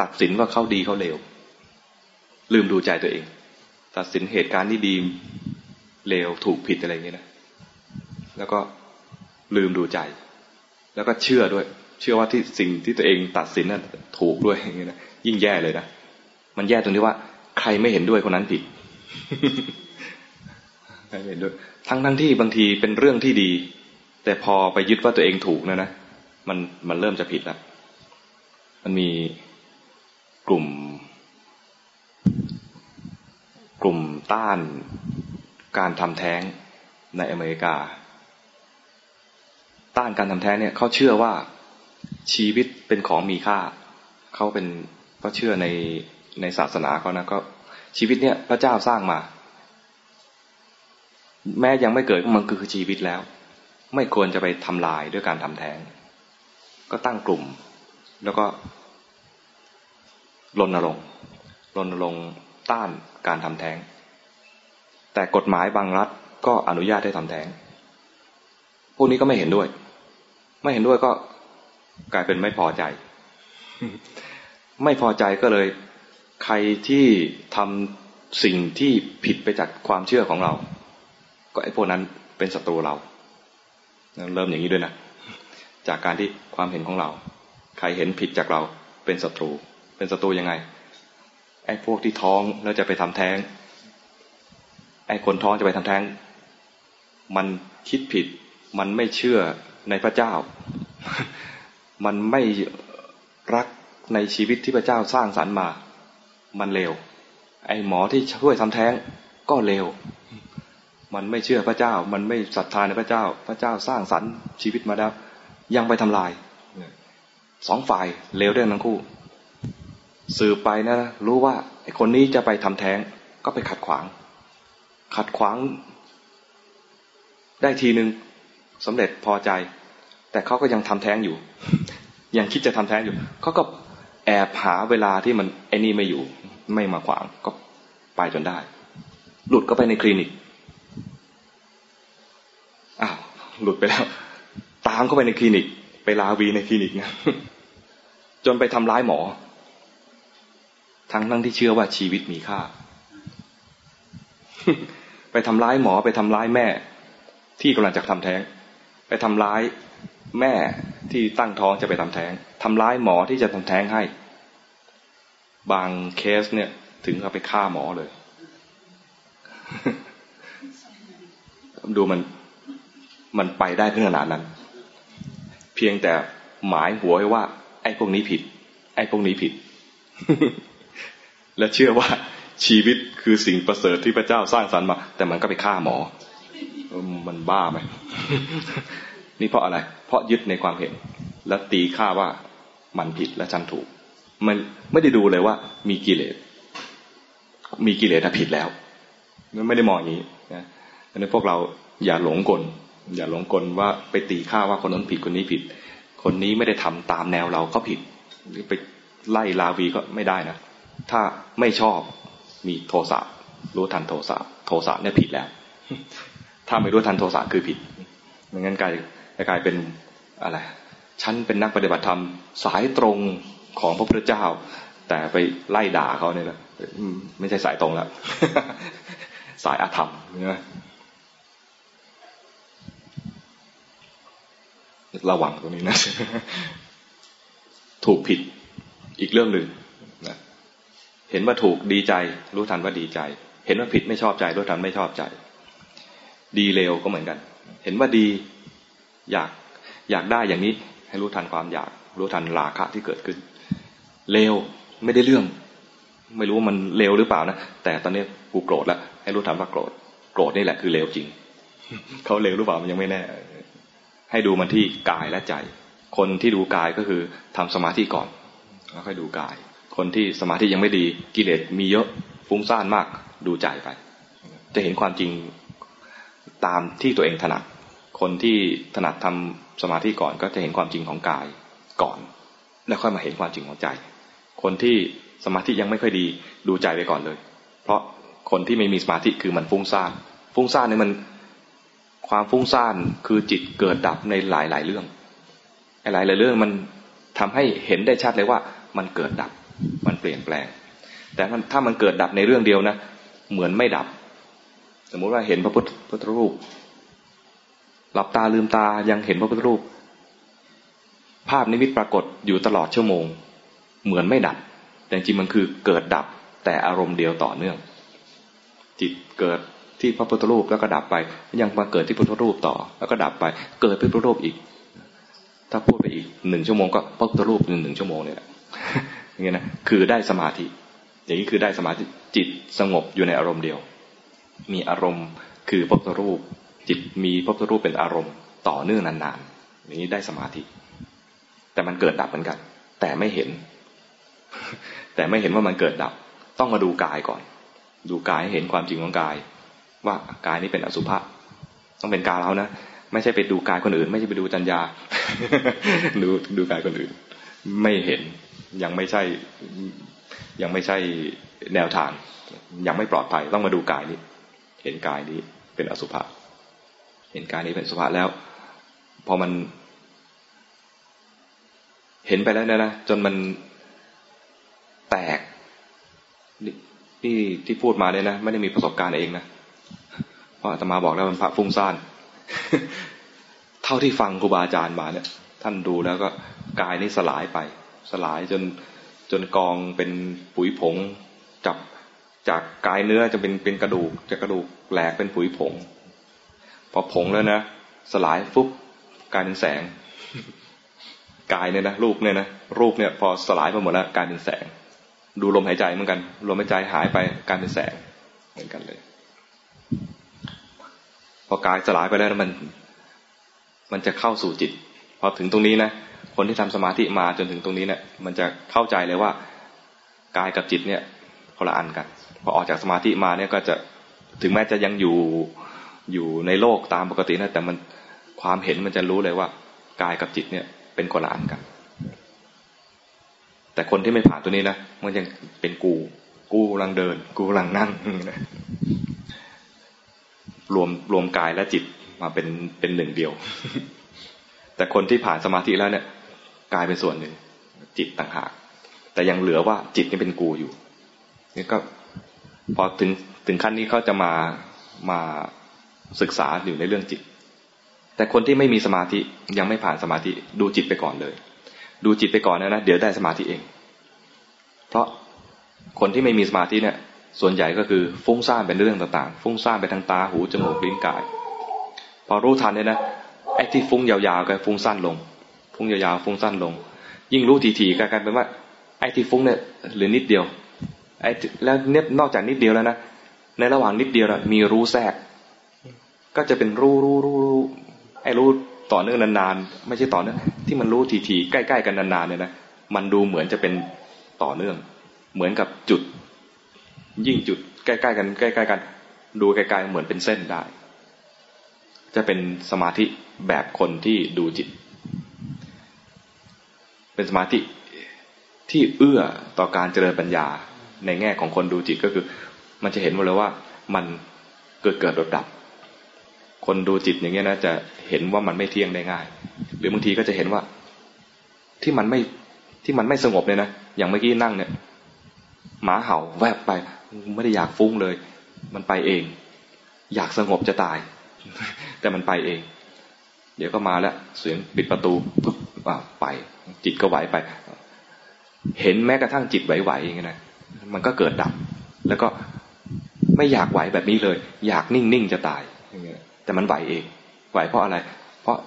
Speaker 1: ตัดสินว่าเขาดีเขาเลวลืมดูใจตัวเอง ตัดสินเหตุการณ์ที่ดีเลวถูกผิดอะไรอย่างนี้นะแล้วก็ลืมดูใจ แล้วก็เชื่อด้วย เชื่อว่าที่สิ่งที่ตัวเองตัดสินนั้นถูกด้วยอย่างนี้นะยิ่งแย่เลยนะมันแย่ตรงที่ว่า ใครไม่เห็นด้วยคนนั้นผิด เห็นด้วยทั้งทั้งที่บางทีเป็นเรื่องที่ดี แต่พอไปยึดว่าตัวเองถูกนะนะมันมันเริ่มจะผิดแล้วมันมีกลุ่ม กลุ่มต้านการทำแท้งในอเมริกา ต้านการทำแท้งเนี่ยเขาเชื่อว่าชีวิตเป็นของมีค่าเขาเป็นเขาเชื่อในในศาสนาเขานะก็ชีวิตเนี่ยพระเจ้าสร้างมา แม้ยังไม่เกิดมันคือชีวิตแล้ว ไม่ควรจะไปทำลายด้วยการทำแท้ง ก็ตั้งกลุ่ม แล้วก็รณรงค์รณรงค์ต้านการทำแท้ง แต่กฎหมายบางรัฐก็อนุญาตให้ทำแท้ง พวกนี้ก็ไม่เห็นด้วย ไม่เห็นด้วยก็กลายเป็นไม่พอใจ ไม่พอใจก็เลย ใครที่ทำสิ่งที่ผิดไปจากความเชื่อของเรา ก็ไอ้พวกนั้นเป็นศัตรูเราเริ่มอย่างนี้ด้วยนะจากการที่ความเห็นของเรา ใครเห็นผิดจากเราเป็นศัตรู เป็นศัตรูยังไง ไอ้พวกที่ท้องแล้วจะไปทำแท้ง ไอ้คนท้องจะไปทำแท้ง มันคิดผิด มันไม่เชื่อในพระเจ้า มันไม่รักในชีวิตที่พระเจ้าสร้างสรรค์มา มันเลว ไอ้หมอที่ช่วยทำแท้งก็เลว มันไม่เชื่อพระเจ้า มันไม่ศรัทธาในพระเจ้า พระเจ้าสร้างสรรค์ชีวิตมาแล้ว ยังไปทำลายสองฝ่ายเลวด้วยทั้งคู่ สืบไปนะรู้ว่าไอ้คนนี้จะไปทำแท้งก็ไปขัดขวาง ขัดขวาง ได้ทีหนึ่งสำเร็จพอใจ แต่เขาก็ยังทำแท้งอยู่ ยังคิดจะทำแท้งอยู่เขาก็แอบหาเวลาที่มันไอ้นี่ไม่อยู่ ไม่มาขวางก็ไปจนได้ หลุดก็ไปในคลินิกอ้าว หลุดไปแล้ว ตามเข้าไปในคลินิก ไปลาวีในคลินิกนะจนไปทำร้ายหมอ ทั้งทั้งที่เชื่อว่าชีวิตมีค่า ไปทำร้ายหมอไปทำร้ายแม่ ที่กำลังจะทำแท้ง ไปทำร้ายแม่ที่ตั้งท้องจะไปทำแท้งทำร้ายหมอที่จะทำแท้งให้ บางเคสเนี่ย ถึงเอาไปฆ่าหมอเลย ดูมัน มันไปได้ถึงขนาดนั้น เพียงแต่หมายหัวไว้ว่า ไอ้พวกนี้ผิด ไอ้พวกนี้ผิด และเชื่อว่าชีวิตคือสิ่งประเสริฐที่พระเจ้าสร้างสรรค์มา แต่มันก็ไปฆ่าหมอ มันบ้าไหมนี่เพราะอะไร เพราะยึดในความเห็น และตีค่าว่ามันผิดและฉันถูก มันไม่ได้ดูเลยว่า มีกิเลส มีกิเลสผิดแล้ว ไม่ได้มองอย่างนี้นะดังนั้นพวกเราอย่าหลงกล อย่าหลงกลว่าไปตีค่าว่าคนนั้นผิดคนนี้ผิด คนนี้ไม่ได้ทำตามแนวเราก็ผิดไปไล่ลาวีก็ไม่ได้นะ ถ้าไม่ชอบมีโทสะรู้ทันโทสะโทสะเนี่ยผิดแล้ว ถ้าไม่รู้ทันโทสะคือผิดไม่งั้นกลายกลายเป็นอะไรฉันเป็นนักปฏิบัติธรรมสายตรงของพระพุทธเจ้า แต่ไปไล่ด่าเขาเนี่ยนะไม่ใช่สายตรงแล้ว สายอาธรรมนะ ระวังตรงนี้นะ ถูกผิดอีกเรื่องหนึ่งนะเห็นว่าถูกดีใจ รู้ทันว่าดีใจ เห็นว่าผิดไม่ชอบใจ รู้ทันไม่ชอบใจ ดีเลวก็เหมือนกัน เห็นว่าดีอยากอยากได้อย่างนี้ ให้รู้ทันความอยาก รู้ทันราคะที่เกิดขึ้น เลวไม่ได้เรื่อง ไม่รู้ว่ามันเลวหรือเปล่านะแต่ตอนนี้กูโกรธแล้วให้รู้ทันว่าโกรธ โกรธนี่แหละคือเลวจริงเขาเลวหรือเปล่ามันยังไม่แน่ ให้ดูมันที่กายและใจ คนที่ดูกายก็คือทำสมาธิก่อน แล้วค่อยดูกาย คนที่สมาธิยังไม่ดีกิเลสมีเยอะฟุ้งซ่านมากดูใจไป จะเห็นความจริงตามที่ตัวเองถนัด คนที่ถนัดทำสมาธิก่อนก็จะเห็นความจริงของกายก่อน แล้วค่อยมาเห็นความจริงของใจ คนที่สมาธิยังไม่ค่อยดีดูใจไปก่อนเลย เพราะคนที่ไม่มีสมาธิคือมันฟุ้งซ่านฟุ้งซ่านนี่มัน ความฟุ้งซ่านคือจิตเกิดดับในหลายหลายเรื่องหลายหลายเรื่องมันทำให้เห็นได้ชัดเลยว่า มันเกิดดับ มันเปลี่ยนแปลง แต่ถ้ามันเกิดดับในเรื่องเดียวนะ เหมือนไม่ดับ สมมุติว่าเห็นพระพุทธรูป หลับตาลืมตายังเห็นพระพุทธรูป ภาพนิมิตปรากฏอยู่ตลอดชั่วโมง เหมือนไม่ดับ แต่จริงมันคือเกิดดับแต่อารมณ์เดียวต่อเนื่อง จิตเกิด ที่พระพุทธรูปแล้วก็ดับไป ยังมาเกิดที่พระพุทธรูปต่อ แล้วก็ดับไป เกิดพระพุทธรูปอีก ถ้าพูดไปอีกหนึ่งชั่วโมงก็พระพุทธรูปหนึ่งหนึ่งชั่วโมงเนี่ยอย่างเงี้ยนะคือได้สมาธิ อย่างนี้คือได้สมาธิจิตสงบอยู่ในอารมณ์เดียว มีอารมณ์คือพระพุทธรูป จิตมีพระพุทธรูปเป็นอารมณ์ต่อเนื่องนานๆอย่างนี้ได้สมาธิ แต่มันเกิดดับเหมือนกัน แต่ไม่เห็น แต่ไม่เห็นว่ามันเกิดดับ ต้องมาดูกายก่อน ดูกายให้เห็นความจริงของกาย ว่ากายนี้เป็นอสุภะต้องเป็นกายเรานะไม่ใช่ไปดูกายคนอื่น ไม่ใช่ไปดูจัญญาดูดูกายคนอื่น ไม่เห็นยังไม่ใช่ยังไม่ใช่แนวทาง ยังไม่ปลอดภัยต้องมาดูกายนี้ เห็นกายนี้เป็นอสุภะเห็นกายนี้เป็นอสุภะแล้ว พอมัน เห็นไปแล้วนะนะจนมันแตกที่ที่พูดมาเนี่ยนะ ไม่ได้มีประสบการณ์เองนะ ราะอาตมาบอกแล้วมันพระฟุ้งซ่าน เท่าที่ฟังครูบาอาจารย์มาเนี่ย ท่านดูแล้วก็กายนี้สลายไป สลายจนจนกองเป็นปุ๋ยผงจับจากกายเนื้อจะเป็นเป็นกระดูกจากกระดูกแหลกเป็นปุ๋ยผง พอผงแล้วนะสลายฟุบกลายเป็นแสงกายเนี่ยนะรูปเนี่ยนะรูปเนี่ยพอสลายไปหมดแล้วกลายเป็นแสง ดูลมหายใจเหมือนกันลมหายใจหายไปกลายเป็นแสงเหมือนกันเลย พอกายสลายไปแล้วมัน มันจะเข้าสู่จิตพอถึงตรงนี้นะคนที่ทำสมาธิมาจนถึงตรงนี้เนี่ยมันจะเข้าใจเลยว่ากายกับจิตเนี่ยคนละอันกันพอออกจากสมาธิมาเนี่ยก็จะถึงแม้จะยังอยู่อยู่ในโลกตามปกตินะแต่มันความเห็นมันจะรู้เลยว่ากายกับจิตเนี่ย เป็นคนละอันกัน แต่คนที่ไม่ผ่านตัวนี้นะมันยังเป็นกู กูกำลังเดิน กูกำลังนั่งนะ รวมรวมกายและจิตมาเป็นเป็นหนึ่งเดียว แต่คนที่ผ่านสมาธิแล้วเนี่ยกายเป็นส่วนหนึ่ง จิตต่างหาก แต่ยังเหลือว่าจิตนี่เป็นกูอยู่นี่ก็พอถึงถึงขั้นนี้เขาจะมามาศึกษาอยู่ในเรื่องจิต แต่คนที่ไม่มีสมาธิยังไม่ผ่านสมาธิดูจิตไปก่อนเลย ดูจิตไปก่อนนะนะเดี๋ยวได้สมาธิเอง เพราะคนที่ไม่มีสมาธิเนี่ย ส่วนใหญ่ก็คือฟุ้งซ่านเป็นเรื่องต่างๆ ฟุ้งซ่านไปทางตาหูจมูกลิ้นกาย พอรู้ทันเนี่ยนะไอ้ที่ฟุ้งยาวๆก็ฟุ้งสั้นลง ฟุ้งยาวๆฟุ้งสั้นลง ยิ่งรู้ทีๆกลายเป็นว่า ไอ้ที่ฟุ้งเนี่ยเหลือนิดเดียวไอ้แล้วเนี่ยนอกจากนิดเดียวแล้วนะในระหว่างนิดเดียวมีรู้แทรก ก็จะเป็นรู้รู้รู้รู้ไอ้รู้ต่อเนื่องนานๆไม่ใช่ต่อเนื่องที่มันรู้ทีๆใกล้ ๆ กันนานๆเนี่ยนะมันดูเหมือนจะเป็นต่อเนื่อง เหมือนกับจุด ยิ่งจุดใกล้ๆกันใกล้ๆกัน ดูไกลๆเหมือนเป็นเส้นได้ จะเป็นสมาธิแบบคนที่ดูจิต เป็นสมาธิที่เอื้อต่อการเจริญปัญญาในแง่ของคนดูจิตก็คือ มันจะเห็นหมดเลยว่ามันเกิดเกิดดับดับ คนดูจิตอย่างเงี้ยนะจะเห็นว่ามันไม่เที่ยงได้ง่าย หรือบางทีก็จะเห็นว่า ที่มันไม่ที่มันไม่สงบเลยนะอย่างเมื่อกี้นั่งเนี่ยหมาเห่าแวบไป ไม่ได้อยากฟุ้งเลย มันไปเอง อยากสงบจะตาย แต่มันไปเอง เดี๋ยวก็มาแล้วเสียงปิดประตูปุ๊บไป จิตก็ไหวไป เห็นแม้กระทั่งจิตไหวๆอย่างเงี้ยนะมันก็เกิดดับ แล้วก็ไม่อยากไหวแบบนี้เลย อยากนิ่งๆจะตายอย่างเงี้ยแต่มันไหวเอง ไหวเพราะอะไร เพราะ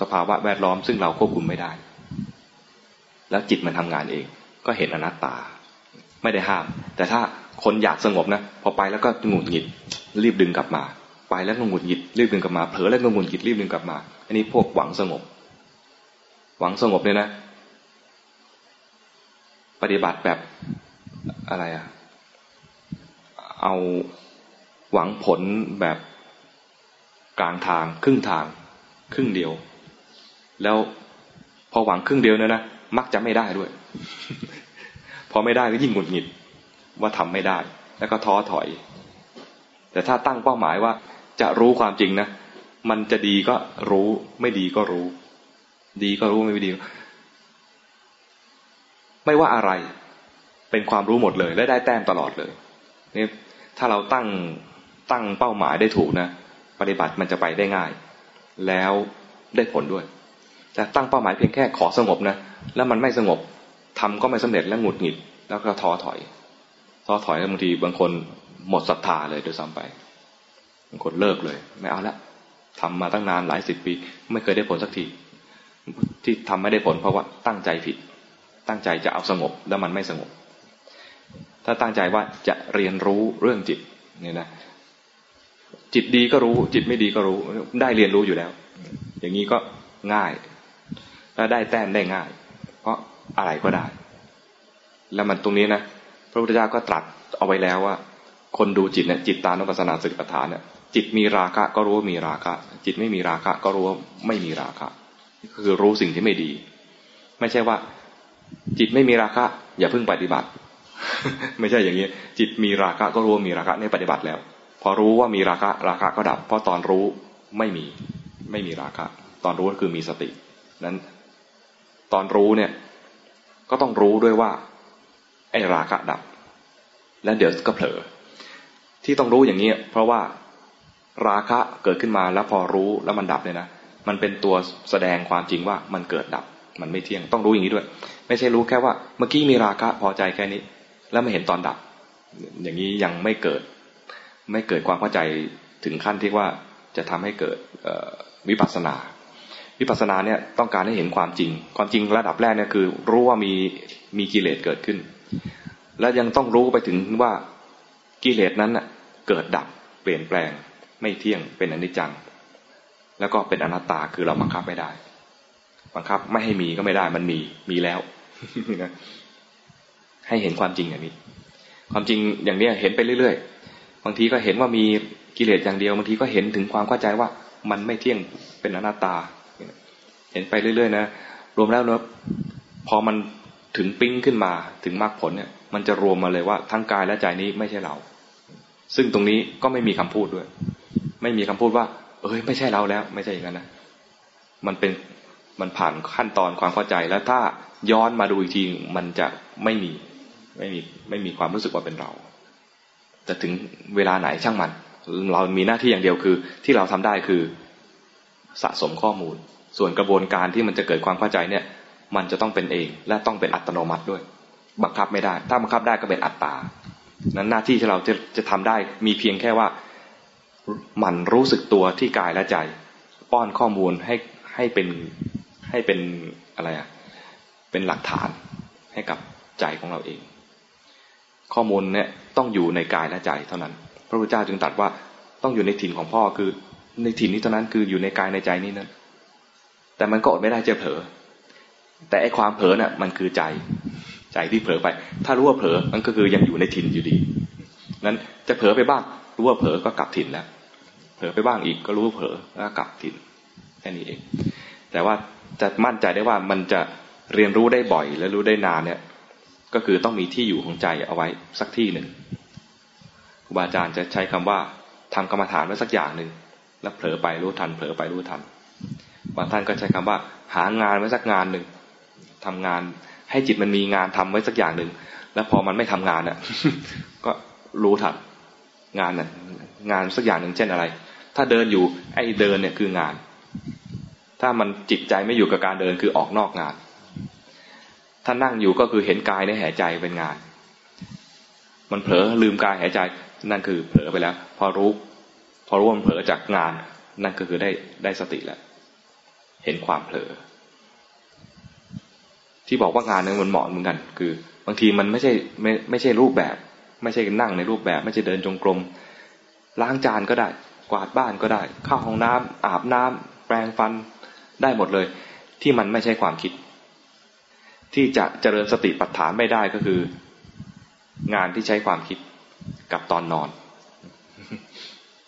Speaker 1: สภาวะแวดล้อมซึ่งเราควบคุมไม่ได้ แล้วจิตมันทำงานเอง ก็เห็นอนัตตา ไม่ได้ห้าม แต่ถ้าคนอยากสงบนะพอไปแล้วก็หงุดหงิด รีบดึงกลับมา ไปแล้วก็หงุดหงิดรีบดึงกลับมาเผลอแล้วก็หงุดหงิดรีบดึงกลับมา อันนี้พวกหวังสงบ หวังสงบเนี่ยนะ ปฏิบัติแบบอะไรอะเอาหวังผลแบบกลางทาง ครึ่งทาง ครึ่งเดียว แล้วพอหวังครึ่งเดียวเนี่ยนะมักจะไม่ได้ด้วย พอไม่ได้ก็ยิ่งหงุดหงิดว่าทำไม่ได้ แล้วก็ท้อถอย แต่ถ้าตั้งเป้าหมายว่าจะรู้ความจริงนะมันจะดีก็รู้ไม่ดีก็รู้ ดีก็รู้ไม่ดี ไม่ว่าอะไร เป็นความรู้หมดเลย และได้แต้มตลอดเลยนี่ถ้าเราตั้งตั้งเป้าหมายได้ถูกนะปฏิบัติมันจะไปได้ง่าย แล้วได้ผลด้วย แต่ตั้งเป้าหมายเพียงแค่ขอสงบนะแล้วมันไม่สงบ ทำก็ไม่สำเร็จแล้วหงุดหงิด แล้วก็ท้อถอย ท้อถอยแล้วบางทีบางคนหมดศรัทธาเลยโดยซ้ำไปบางคนเลิกเลย ไม่เอาละทำมาตั้งนานหลายสิบปี ไม่เคยได้ผลสักที ที่ทำไม่ได้ผลเพราะว่าตั้งใจผิด ตั้งใจจะเอาสงบแล้วมันไม่สงบ ถ้าตั้งใจว่าจะเรียนรู้เรื่องจิตเนี่ยนะจิตดีก็รู้ จิตไม่ดีก็รู้ ได้เรียนรู้อยู่แล้ว อย่างนี้ก็ง่ายและได้แต้มได้ง่าย เพราะ อะไรก็ได้ แล้วมันตรงนี้นะพระพุทธเจ้าก็ตรัสเอาไว้แล้วว่า คนดูจิตเนี่ยจิตตานุปัสสนาสติปัฏฐานเนี่ยจิตมีราคะก็รู้ว่ามีราคะ จิตไม่มีราคะ ก็รู้ว่าไม่มีราคะคือรู้สิ่งที่ไม่ดี ไม่ใช่ว่า จิตไม่มีราคะ อย่าเพิ่งปฏิบัติ ไม่ใช่อย่างนี้ จิตมีราคะก็รู้ว่ามีราคะในปฏิบัติแล้ว พอรู้ว่ามีราคะราคะก็ดับ เพราะตอนรู้ไม่มีไม่มีราคะ ตอนรู้ก็คือมีสติ นั้น ตอนรู้เนี่ย ก็ต้องรู้ด้วยว่า ไอ้ราคะดับ แล้วเดี๋ยวก็เผลอ ที่ต้องรู้อย่างนี้เพราะว่าราคะเกิดขึ้นมาแล้วพอรู้แล้วมันดับเนี่ยนะมันเป็นตัวแสดงความจริงว่ามันเกิดดับ มันไม่เที่ยงต้องรู้อย่างนี้ด้วย ไม่ใช่รู้แค่ว่า เมื่อกี้มีราคะพอใจแค่นี้ แล้วไม่เห็นตอนดับ อย่างนี้ยังไม่เกิด ไม่เกิดความเข้าใจถึงขั้นที่ว่าจะทำให้เกิดวิปัสสนา วิปัสสนาเนี่ยต้องการให้เห็นความจริง ความจริงระดับแรกเนี่ยคือ รู้ว่ามีมีกิเลสเกิดขึ้น และยังต้องรู้ไปถึงว่ากิเลสนั้นเกิดดับเปลี่ยนแปลง ไม่เที่ยงเป็นอนิจจัง แล้วก็เป็นอนัตตาคือเราบังคับไม่ได้ บังคับไม่ให้มีก็ไม่ได้มันมีมีแล้ว ให้เห็นความจริงอย่างนี้ ความจริงอย่างเนี้ยเห็นไปเรื่อยๆบางทีก็เห็นว่ามีกิเลสอย่างเดียวบางทีก็เห็นถึงความเข้าใจว่ามันไม่เที่ยงเป็นอนัตตา เห็นไปเรื่อยๆนะรวมแล้วเนะพอมันถึงปิ้งขึ้นมาถึงมรรคผลเนี่ย มันจะรวมมาเลยว่าทั้งกายและใจนี้ไม่ใช่เรา ซึ่งตรงนี้ก็ไม่มีคำพูดด้วย ไม่มีคำพูดว่า เอ้ยไม่ใช่เราแล้ว ไม่ใช่อย่างนั้นนะมันเป็นมันผ่านขั้นตอนความเข้าใจแล้วถ้าย้อนมาดูอีกทีมันจะไม่มีไม่มีไม่มีความรู้สึกว่าเป็นเรา แต่ถึงเวลาไหนช่างมัน เรามีหน้าที่อย่างเดียวคือ ที่เราทำได้คือสะสมข้อมูล ส่วนกระบวนการที่มันจะเกิดความเข้าใจเนี่ย มันจะต้องเป็นเอง และต้องเป็นอัตโนมัติด้วย บังคับไม่ได้ ถ้าบังคับได้ก็เป็นอัตตา นั้นหน้าที่ที่เราจะจะทำได้มีเพียงแค่ว่ามันรู้สึกตัวที่กายและใจ ป้อนข้อมูลให้ให้เป็นให้เป็นอะไรอะเป็นหลักฐานให้กับใจของเราเอง ข้อมูลเนี่ยต้องอยู่ในกายและใจเท่านั้น พระพุทธเจ้าจึงตรัสว่าต้องอยู่ในถิ่นของพ่อคือในถิ่นนี้เท่านั้นคืออยู่ในกายในใจนี้นั้น แต่มันก็อดไม่ได้จะเผลอ แต่ไอความเผลอเนี่ยมันคือใจ ใจที่เผลอไป ถ้ารู้ว่าเผลอมันก็คือยังอยู่ในถิ่นอยู่ดีนั้นจะเผลอไปบ้าง รู้ว่าเผลอก็กลับถิ่นแล้ว เผลอไปบ้างอีกก็รู้ว่าเผลอแล้วกลับถิ่นแค่นี้เอง แต่ว่าจะมั่นใจได้ว่ามันจะเรียนรู้ได้บ่อย และรู้ได้นานเนี่ย ก็คือต้องมีที่อยู่ของใจเอาไว้สักที่หนึ่งครูบาอาจารย์จะใช้คำว่าทำกรรมฐานไว้สักอย่างหนึ่งแล้วเผลอไปรู้ทัน เผลอไปรู้ทัน บางท่านก็ใช้คำว่า หางานไว้สักงานหนึ่งทำงาน ให้จิตมันมีงานทำไว้สักอย่างหนึ่งแล้วพอมันไม่ทำงานอะ ก็รู้ทันงานน่ะงานสักอย่างหนึ่งเช่นอะไร ถ้าเดินอยู่ไอ้เดินเนี่ยคืองาน ถ้ามันจิตใจไม่อยู่กับการเดินคือออกนอกงาน ถ้านั่งอยู่ก็คือเห็นกายในหายใจเป็นงาน มันเผลอลืมกายหายใจนั่นคือเผลอไปแล้ว พอรู้ พอรู้มันเผลอจากงาน นั่นก็คือได้ได้สติแล้ว ห็นความเผลอ ที่บอกว่างานนึงมันเหมาะเหมือนกัน คือบางทีมันไม่ใช่ไม่ไม่ใช่รูปแบบ ไม่ใช่นั่งในรูปแบบ ไม่ใช่เดินจงกรมล้างจานก็ได้ กวาดบ้านก็ได้ เข้าห้องน้ำอาบน้ำแปรงฟันได้หมดเลย ที่มันไม่ใช่ความคิด ที่จะเจริญสติปัฏฐานไม่ได้ก็คือ งานที่ใช้ความคิดกับตอนนอน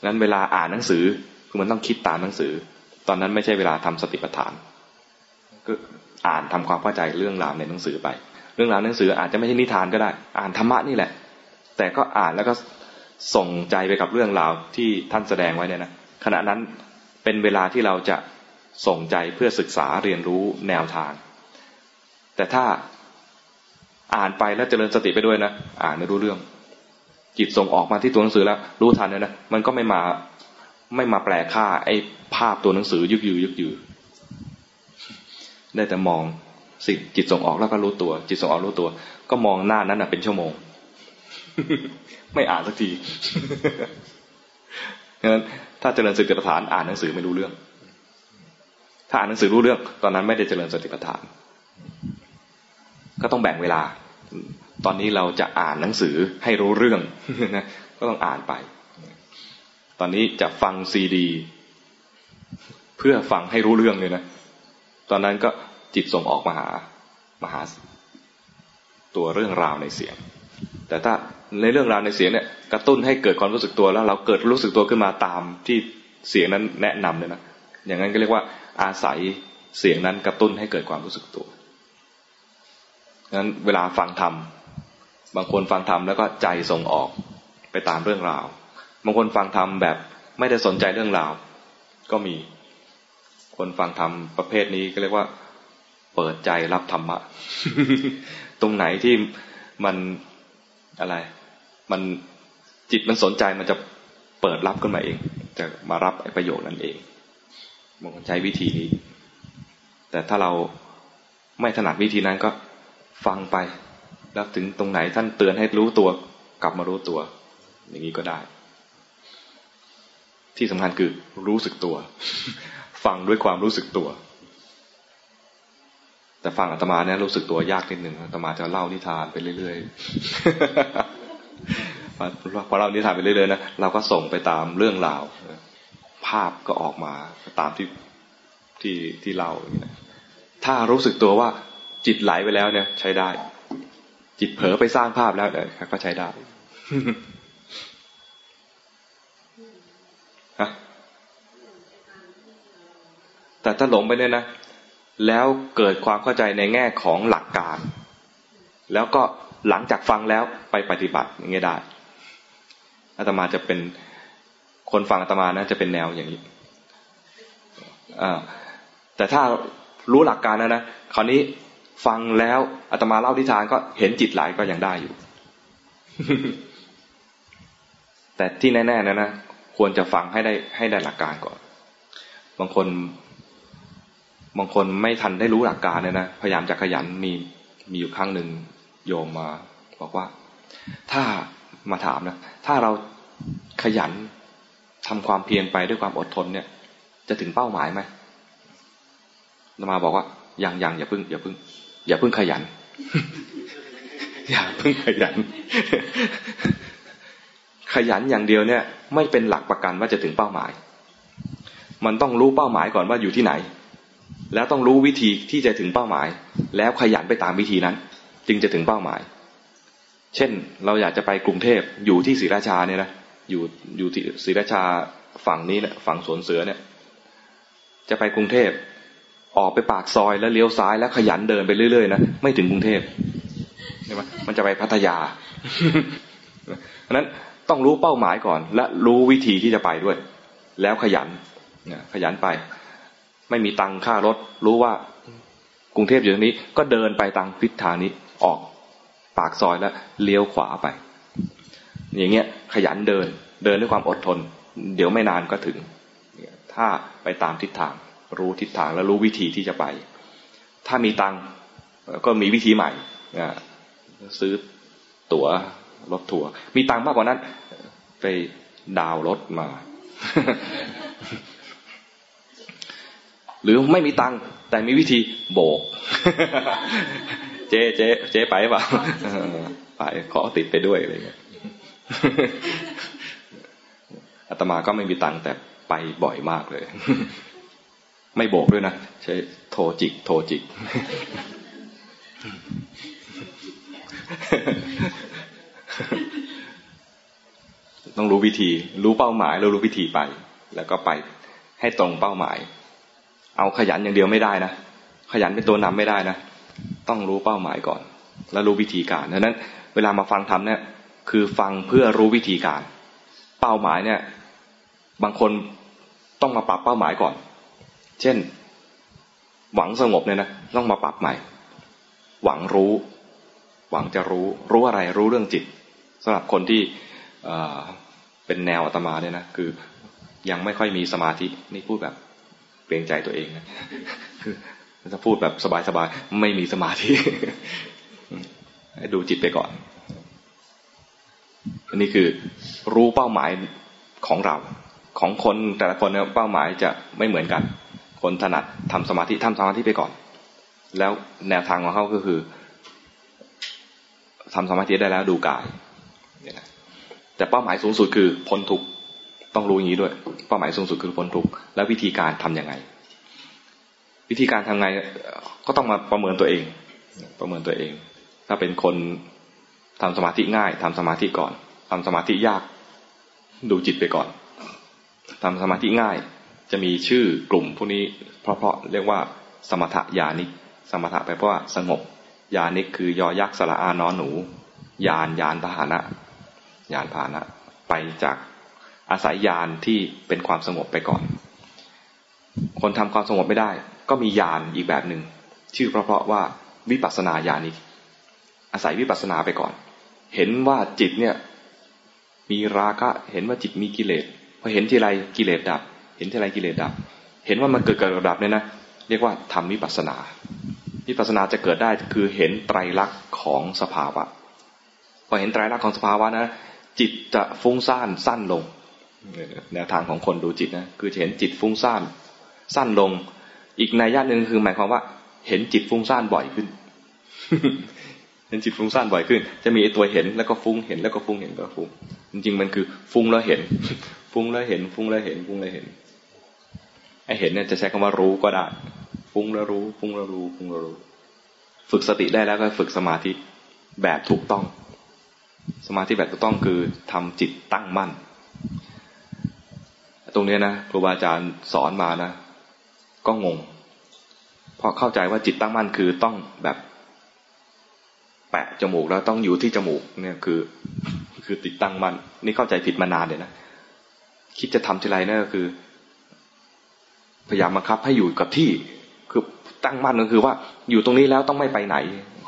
Speaker 1: นั้นเวลาอ่านหนังสือคือมันต้องคิดตามหนังสือ ตอนนั้นไม่ใช่เวลาทำสติปัฏฐาน ก็อ่านทำความเข้าใจเรื่องราวในหนังสือไป เรื่องราวหนังสืออาจจะไม่ใช่นิทานก็ได้ อ่านธรรมะนี่แหละ แต่ก็อ่านแล้วก็ส่งใจไปกับเรื่องราวที่ท่านแสดงไว้เนี่ยนะขณะนั้นเป็นเวลาที่เราจะส่งใจเพื่อศึกษาเรียนรู้แนวทาง แต่ถ้าอ่านไปแล้วเจริญสติไปด้วยนะอ่านไม่รู้เรื่อง จิตส่งออกมาที่ตัวหนังสือแล้ว รู้ทันเลยนะมันก็ไม่มา ไม่มาแปลค่า ไอ้ภาพตัวหนังสือยึกยือยึกยือได้แต่มองสิ่งจิตส่งออกแล้วก็รู้ตัว จิตส่งออกรู้ตัว ก็มองหน้านั้นนะเป็นชั่วโมง ไม่อ่านสักทีฉะนั้นถ้าเจริญสติปัฏฐานอ่านหนังสือไม่รู้เรื่อง ถ้าอ่านหนังสือรู้เรื่อง ตอนนั้นไม่ได้เจริญสติปัฏฐาน ก็ต้องแบ่งเวลา ตอนนี้เราจะอ่านหนังสือให้รู้เรื่องนะก็ต้องอ่านไป ตอนนี้จะฟังซีดี เพื่อฟังให้รู้เรื่องเลยนะ ตอนนั้นก็จิตส่งออกมาหามาหาตัวเรื่องราวในเสียง แต่ถ้าในเรื่องราวในเสียงเนี่ยกระตุ้นให้เกิดความรู้สึกตัวแล้ว เราเกิดรู้สึกตัวขึ้นมาตามที่เสียงนั้นแนะนำเลยนะอย่างนั้นก็เรียกว่าอาศัยเสียงนั้นกระตุ้นให้เกิดความรู้สึกตัวงั้นเวลาฟังธรรมบางคนฟังธรรมแล้วก็ใจส่งออกไปตามเรื่องราว บางคนฟังธรรมแบบไม่ได้สนใจเรื่องราว ก็มี คนฟังธรรมประเภทนี้ก็เรียกว่า เปิดใจรับธรรมะ ตรงไหนที่มันอะไร มันจิตมันสนใจมันจะเปิดรับขึ้นมาเอง จะมารับประโยชน์นั้นเองบางคนใช้วิธีนี้ แต่ถ้าเราไม่ถนัดวิธีนั้นก็ฟังไป แล้วถึงตรงไหนท่านเตือนให้รู้ตัวกลับมารู้ตัว อย่างนี้ก็ได้ ที่สำคัญคือรู้สึกตัว ฟังด้วยความรู้สึกตัว แต่ฟังอาตมาเนี่ยรู้สึกตัวยากนิดหนึ่งอาตมาจะเล่านิทานไปเรื่อยๆพอเล่านิทานไปเรื่อยๆนะเราก็ส่งไปตามเรื่องราวภาพก็ออกมาตามที่ที่ที่เล่าถ้ารู้สึกตัวว่าจิตไหลไปแล้วเนี่ย ใช้ได้ จิตเผลอไปสร้างภาพแล้วเนี่ยก็ใช้ได้ฮะ แต่ถ้าหลงไปเนี่ยนะแล้วเกิดความเข้าใจในแง่ของหลักการ แล้วก็หลังจากฟังแล้วไปปฏิบัติอย่างเงี้ยได้อาตมาจะเป็นคนฟังอาตมานะจะเป็นแนวอย่างนี้อ่าแต่ถ้ารู้หลักการนะนะคราวนี้ฟังแล้วอาตมาเล่าทิทานก็เห็นจิตไหลก็ยังได้อยู่ แต่ที่แน่ๆนะนะควรจะฟังให้ได้ให้ได้หลักการก่อน บางคน บางคนไม่ทันได้รู้หลักการเนี่ยนะพยายามจะขยันมีมีอยู่ครั้งหนึ่งโยมมา บอกว่า ถ้ามาถามนะถ้าเราขยันทำความเพียรไปด้วยความอดทนเนี่ย จะถึงเป้าหมายไหมมาบอกว่ายังยังอย่าพึ่งอย่าพึ่ง อย่าพึ่งขยัน อย่าพึ่งขยัน ขยันอย่างเดียวเนี่ย ไม่เป็นหลักประกันว่าจะถึงเป้าหมาย มันต้องรู้เป้าหมายก่อนว่าอยู่ที่ไหน แล้วต้องรู้วิธีที่จะถึงเป้าหมาย แล้วขยันไปตามวิธีนั้น จึงจะถึงเป้าหมาย เช่นเราอยากจะไปกรุงเทพอยู่ที่ศรีราชาเนี่ยนะอยู่อยู่ที่ศรีราชาฝั่งนี้เนี่ยฝั่งสวนเสือเนี่ย จะไปกรุงเทพออกไปปากซอยแล้วเลี้ยวซ้ายแล้วขยันเดินไปเรื่อยๆนะไม่ถึงกรุงเทพใช่ไหมมันจะไปพัทยาเพราะนั้นต้องรู้เป้าหมายก่อน และรู้วิธีที่จะไปด้วย แล้วขยันขยันไป ไม่มีตังค่ารถ รู้ว่ากรุงเทพอยู่ตรงนี้ ก็เดินไปตามทิศทางนี้ออกปากซอยแล้วเลี้ยวขวาไป อย่างเงี้ยขยันเดินเดินด้วยความอดทน เดี๋ยวไม่นานก็ถึง ถ้าไปตามทิศทาง รู้ทิศทางและรู้วิธีที่จะไป ถ้ามีตังก็มีวิธีใหม่ซื้อตั๋วรถทัวร์มีตังมากกว่านั้น ไปดาวรถมา หรือไม่มีตังค์แต่มีวิธีโบก เจ๊เจ๊เจ๊ไปเปล่าไปขอติดไปด้วยอะไรเงี้ยอาตมาก็ไม่มีตังค์แต่ไปบ่อยมากเลย ไม่โบกด้วยนะใช้โทรจิก โทรจิก ต้องรู้วิธี รู้เป้าหมายแล้วรู้วิธีไป แล้วก็ไปให้ตรงเป้าหมาย เอาขยันอย่างเดียวไม่ได้นะขยันเป็นตัวนำไม่ได้นะต้องรู้เป้าหมายก่อน แล้วรู้วิธีการดังนั้น เวลามาฟังทำเนี่ยคือฟังเพื่อรู้วิธีการ เป้าหมายเนี่ย บางคนต้องมาปรับเป้าหมายก่อน เช่น หวังสงบเนี่ยนะต้องมาปรับใหม่ หวังรู้ หวังจะรู้ รู้อะไรรู้เรื่องจิตสำหรับคนที่เป็นแนวอาตมาเนี่ยนะคือยังไม่ค่อยมีสมาธินี่พูดแบบ เกรงใจตัวเองนะคือจะพูดแบบสบายๆไม่มีสมาธิดูจิตไปก่อน อันนี้คือรู้เป้าหมายของเรา ของคนแต่ละคนเนี่ยเป้าหมายจะไม่เหมือนกัน คนถนัดทำสมาธิทำสมาธิไปก่อน แล้วแนวทางของเขาก็คือทำสมาธิได้แล้วดูกายแต่เป้าหมายสูงสุดคือพ้นทุกข์ ต้องรู้อย่างนี้ด้วย เป้าหมายสูงสุดคือพ้นทุกข์แล้ววิธีการทํำยังไง วิธีการทำไงก็ต้องมาประเมินตัวเอง ประเมินตัวเอง ถ้าเป็นคนทำสมาธิง่ายทำสมาธิก่อนทำสมาธิยาก ดูจิตไปก่อนทำสมาธิง่าย จะมีชื่อกลุ่มพวกนี้ เพราะเพราะเรียกว่า สมถะญาณิก สมถะแปลว่าสงบญาณิกคือยอยักษ์สละอานอนหนู ยานยานพาหนะ ยานพาหนะ ไปจาก อาศัยยานที่เป็นความสงบไปก่อน คนทำความสงบไม่ได้ ก็มียานอีกแบบหนึ่งชื่อเพราะเพราะว่าวิปัสนาญาณิกอาศัยวิปัสนาไปก่อน เห็นว่าจิตเนี่ย มีราคะเห็นว่าจิตมีกิเลสพอเห็นทีไรกิเลสดับ เห็นทีไรกิเลสดับ เห็นว่ามันเกิดเกิดดับเนี่ยนะเรียกว่าทำวิปัสนาวิปัสนาจะเกิดได้คือเห็นไตรลักษณ์ของสภาวะพอเห็นไตรลักษณ์ของสภาวะนะจิตจะฟุ้งซ่านสั้นลง แนวทางของคนดูจิตนะคือจะเห็นจิตฟุ้งซ่านสั้นลง อีกในย่านหนึ่งคือหมายความว่า เห็นจิตฟุ้งซ่านบ่อยขึ้น เห็นจิตฟุ้งซ่านบ่อยขึ้น จะมีตัวเห็นแล้วก็ฟุ้งเห็นแล้วก็ฟุ้งเห็นก็ฟุ้งจริงๆมันคือ ฟุ้งแล้วเห็น ฟุ้งแล้วเห็น ฟุ้งแล้วเห็นฟุ้งแล้วเห็นไอเห็นเนี่ยจะใช้คำว่ารู้ก็ได้ ฟุ้งแล้วรู้ ฟุ้งแล้วรู้ฟุ้งแล้วรู้ ฝึกสติได้แล้วก็ฝึกสมาธิแบบถูกต้อง สมาธิแบบถูกต้องคือทำจิตตั้งมั่น ตรงนี้นะครูบาอาจารย์สอนมานะ ก็งง เพราะเข้าใจว่าจิตตั้งมั่นคือต้องแบบแปะจมูกแล้วต้องอยู่ที่จมูกเนี่ยคือ คือติดตั้งมั่นนี่เข้าใจผิดมานานเลยนะคิดจะทำทีไรนี่ก็คือ พยายามบังคับให้อยู่กับที่ คือตั้งมั่นก็คือว่า อยู่ตรงนี้แล้วต้องไม่ไปไหน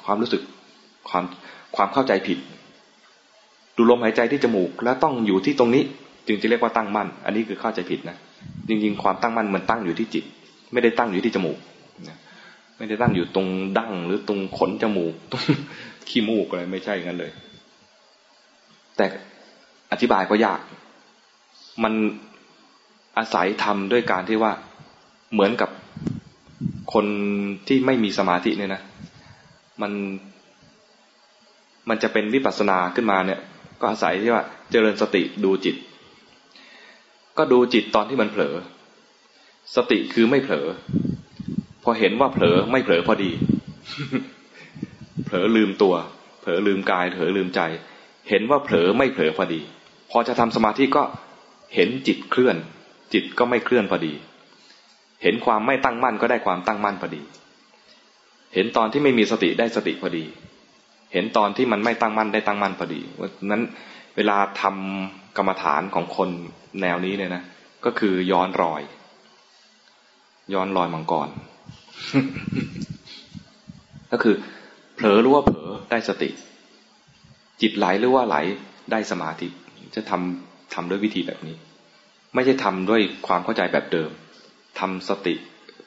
Speaker 1: ความรู้สึกความความเข้าใจผิด ดูลมหายใจที่จมูกแล้วต้องอยู่ที่ตรงนี้ จึงจะเรียกว่าตั้งมั่น อันนี้คือเข้าใจผิดนะจริงๆความตั้งมั่นมันตั้งอยู่ที่จิต ไม่ได้ตั้งอยู่ที่จมูกไม่ได้ตั้งอยู่ตรงดั้งหรือตรงขนจมูกตรงขี้มูกอะไรไม่ใช่งั้นเลย แต่อธิบายก็ยาก มันอาศัยทำด้วยการที่ว่าเหมือนกับคนที่ไม่มีสมาธิเนี่ยนะมันมันจะเป็นวิปัสสนาขึ้นมาเนี่ย ก็อาศัยที่ว่าเจริญสติดูจิต ก็ดูจิตตอนที่มันเผลอ สติคือไม่เผลอ พอเห็นว่าเผลอไม่เผลอพอดี เผลอลืมตัว เผลอลืมกาย เผลอลืมใจ เห็นว่าเผลอไม่เผลอพอดี พอจะทำสมาธิก็เห็นจิตเคลื่อน จิตก็ไม่เคลื่อนพอดี เห็นความไม่ตั้งมั่นก็ได้ความตั้งมั่นพอดี เห็นตอนที่ไม่มีสติได้สติพอดี เห็นตอนที่มันไม่ตั้งมั่นได้ตั้งมั่นพอดีเพราะนั้นเวลาทำ กรรมฐานของคนแนวนี้เนี่ยนะก็คือย้อนรอย ย้อนรอยมังกร ก็คือ เผลอรู้ว่าเผลอได้สติ จิตไหลหรือว่าไหลได้สมาธิจะทำทำด้วยวิธีแบบนี้ ไม่ใช่ทำด้วยความเข้าใจแบบเดิมทำสติ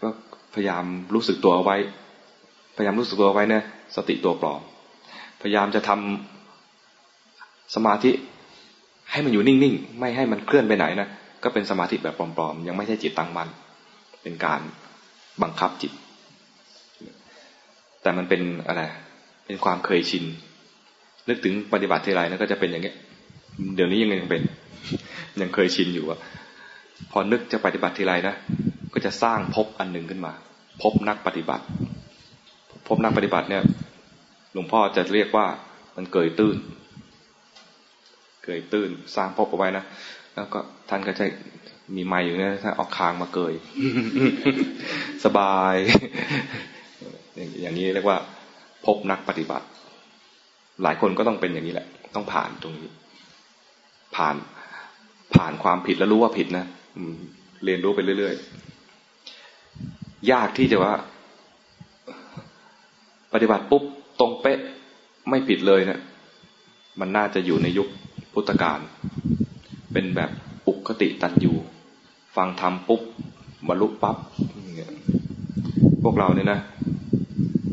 Speaker 1: ก็พยายามรู้สึกตัวเอาไว้ พยายามรู้สึกตัวเอาไว้นะสติตัวปลอมพยายามจะทำสมาธิ ให้มันอยู่นิ่งๆ ไม่ให้มันเคลื่อนไปไหนนะ ก็เป็นสมาธิแบบปลอมๆ ยังไม่ใช่จิตตั้งมั่นเป็นการบังคับจิต แต่มันเป็นอะไร เป็นความเคยชิน นึกถึงปฏิบัติทีไรนะก็จะเป็นอย่างเงี้ย เดี๋ยวนี้ยังยังเป็น ยังเคยชินอยู่ว่าพอนึกจะปฏิบัติทีไรนะ ก็จะสร้างภพอันหนึ่งขึ้นมาภพนักปฏิบัติภพนักปฏิบัติเนี่ย หลวงพ่อจะเรียกว่ามันเกยตื้น เกยตื้นสร้างพบเอาไว้นะแล้วก็ท่านก็จะมีไม้อยู่เนี่ยถ้าออกคางมาเกย สบาย อย่างนี้เรียกว่า พบนักปฏิบัติ หลายคนก็ต้องเป็นอย่างนี้แหละ ต้องผ่านตรงนี้ ผ่านผ่านความผิดแล้วรู้ว่าผิดนะเรียนรู้ไปเรื่อยๆ ยากที่จะว่า ปฏิบัติปุ๊บตรงเป๊ะไม่ผิดเลยเนะี่ยมันน่าจะอยู่ในยุค พุทธกาลเป็นแบบอุกติตันยูฟังธรรมปุ๊บบรรลุปั๊บพวกเราเนี่ยนะ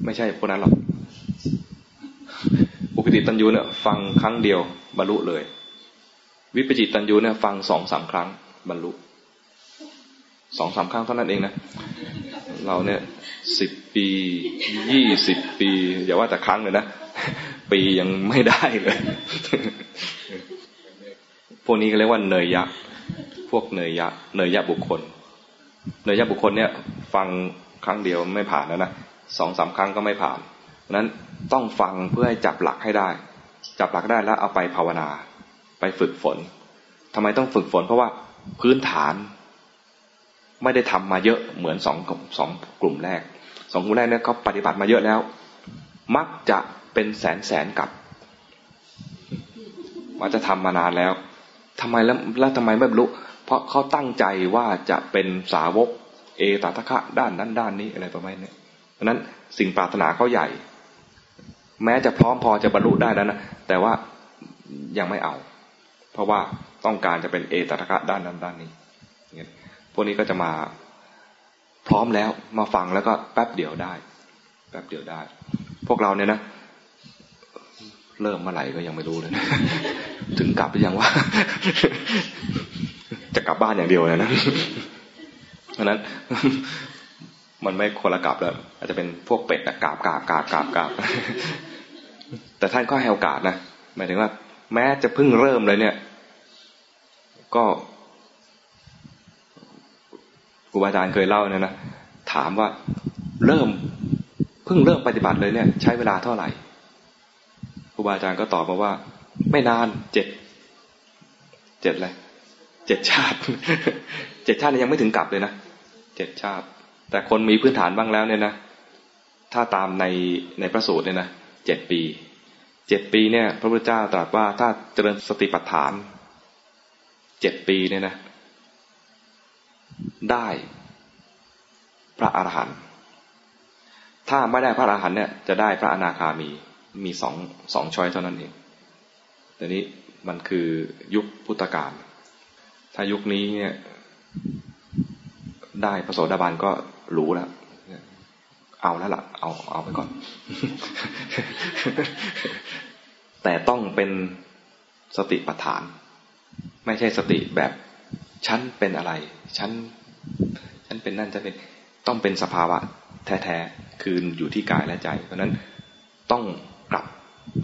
Speaker 1: ไม่ใช่พวกนั้นหรอกอุกติตันยูเนี่ยฟังครั้งเดียวบรรลุเลย วิปจิตตันยูเนี่ยฟังสองสามครั้งบรรลุสองสามครั้งเท่านั้นเองนะ เราเนี่ยสิบปียี่สิบปี อย่าว่าแต่ครั้งเลยนะ ปียังไม่ได้เลย พวกนี้ก็เรียกว่าเนยยะ พวกเนยยะ เนยยะบุคคล เนยยะบุคคลเนี่ย ฟังครั้งเดียวไม่ผ่านแล้วนะสองสามครั้งก็ไม่ผ่านนั้นต้องฟังเพื่อให้จับหลักให้ได้ จับหลักได้แล้วเอาไปภาวนา ไปฝึกฝนทำไมต้องฝึกฝน เพราะว่าพื้นฐาน ไม่ได้ทำมาเยอะเหมือนสองสองกลุ่มแรกสองกลุ่มแรกเนี่ยเขาปฏิบัติมาเยอะแล้ว มักจะเป็นแสนแสนกับว่าจะทำมานานแล้ว ทำไมแล้วแล้วทำไมไม่บรรลุ เพราะเขาตั้งใจว่าจะเป็นสาวก เอตตะคะด้านนั้นด้านนี้อะไรประมาณนี้เพราะนั้นสิ่งปรารถนาเขาใหญ่ แม้จะพร้อมพอจะบรรลุได้แล้วนะแต่ว่ายังไม่เอา เพราะว่าต้องการจะเป็นเอตตะคะด้านนั้นด้านนี้พวกนี้ก็จะมาพร้อมแล้วมาฟังแล้วก็แป๊บเดียวได้ แป๊บเดียวได้ พวกเราเนี่ยนะ เริ่มเมื่อไหร่ก็ยังไม่รู้เลย ถึงกลับหรือยังว่า จะกลับบ้านอย่างเดียวเลยนะเพราะนั้น มันไม่คนละกลับแล้ว อาจจะเป็นพวกเป็ดกราบกราบกราบกราบกราบแต่ท่านก็ให้โอกาสนะหมายถึงว่า แม้จะเพิ่งเริ่มเลยเนี่ย ก็ครูบาอาจารย์เคยเล่าเนี่ยนะถามว่าเริ่มเพิ่งเริ่มปฏิบัติเลยเนี่ย ใช้เวลาเท่าไหร่ รูบาอาจารย์ก็ตอบมาว่า ไม่นานเจ็ดเจ็ดเลยเจ็ดชาติเจ็ดชาติยังไม่ถึงกลับเลยนะเจ็ดชาติ แต่คนมีพื้นฐานบ้างแล้วเนี่ยนะถ้าตามในในพระสูตรเนี่ยนะเจ็ดปีเจ็ดปีเนี่ย พระพุทธเจ้าตรัสว่าถ้าเจริญสติปัฏฐานเจ็ดปีเนี่ยนะ ได้พระอรหันต์ถ้าไม่ได้พระอรหันต์เนี่ยจะได้พระอนาคามี มีสองสองช้อยเท่านั้นเอง แต่นี้มันคือยุคพุทธกาล ถ้ายุคนี้เนี่ยได้พระโสดาบันก็รู้แล้ว เอาแล้วล่ะ เอาเอาไปก่อน แต่ต้องเป็นสติปัฏฐาน ไม่ใช่สติแบบฉันเป็นอะไร ฉัน ฉันเป็นนั่นจะเป็น ต้องเป็นสภาวะแท้ๆ คืออยู่ที่กายและใจ เพราะนั้นต้อง กลับ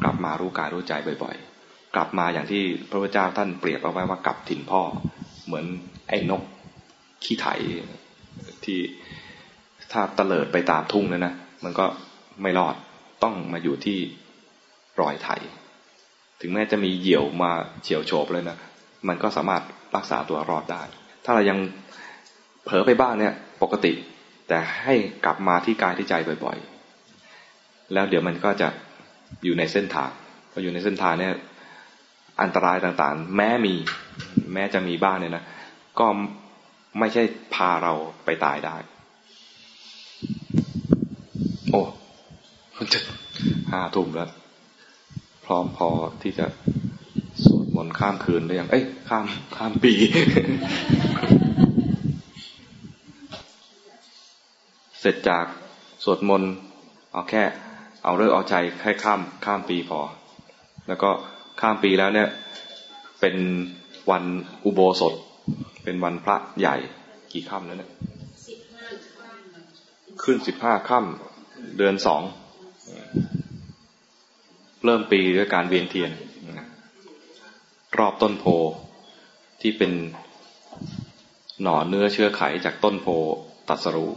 Speaker 1: กลับมารู้กายรู้ใจบ่อย ๆ กลับมาอย่างที่พระพุทธเจ้าท่านเปรียบเอาไว้ว่ากลับถิ่นพ่อ เหมือนไอ้นกขี้ไถที่ถ้าเตลิดไปตามทุ่งนั่นนะมันก็ไม่รอดต้องมาอยู่ที่รอยไถ ถึงแม้จะมีเหยี่ยวมาเฉียวโฉบเลยนะมันก็สามารถรักษาตัวรอดได้ ถ้าเรายังเผลอไปบ้างเนี่ยปกติ แต่ให้กลับมาที่กายที่ใจบ่อย ๆ แล้วเดี๋ยวมันก็จะ อยู่ในเส้นทางพออยู่ในเส้นทางเนี่ย อันตรายต่างๆ แม้มีแม้จะมีบ้างเนี่ยนะก็ไม่ใช่พาเราไปตายได้ โอ้จะห้าทุ่มแล้ว พร้อมพอที่จะสวดมนต์ข้ามคืนหรือยังเอ้ยข้ามข้ามปีเสร็จจากสวดมนต์เอาแค่ เอาเรื่องเอาใจแค่ข้ามข้ามปีพอ แล้วก็ข้ามปีแล้วเนี่ยเป็นวันอุโบสถ เป็นวันพระใหญ่กี่ค่ำแล้วเนี่ยขึ้นสิบห้าค่ำเดือนสองเริ่มปีด้วยการเวียนเทียน รอบต้นโพที่เป็นหน่อเนื้อเชื้อไขจากต้นโพตัสรู้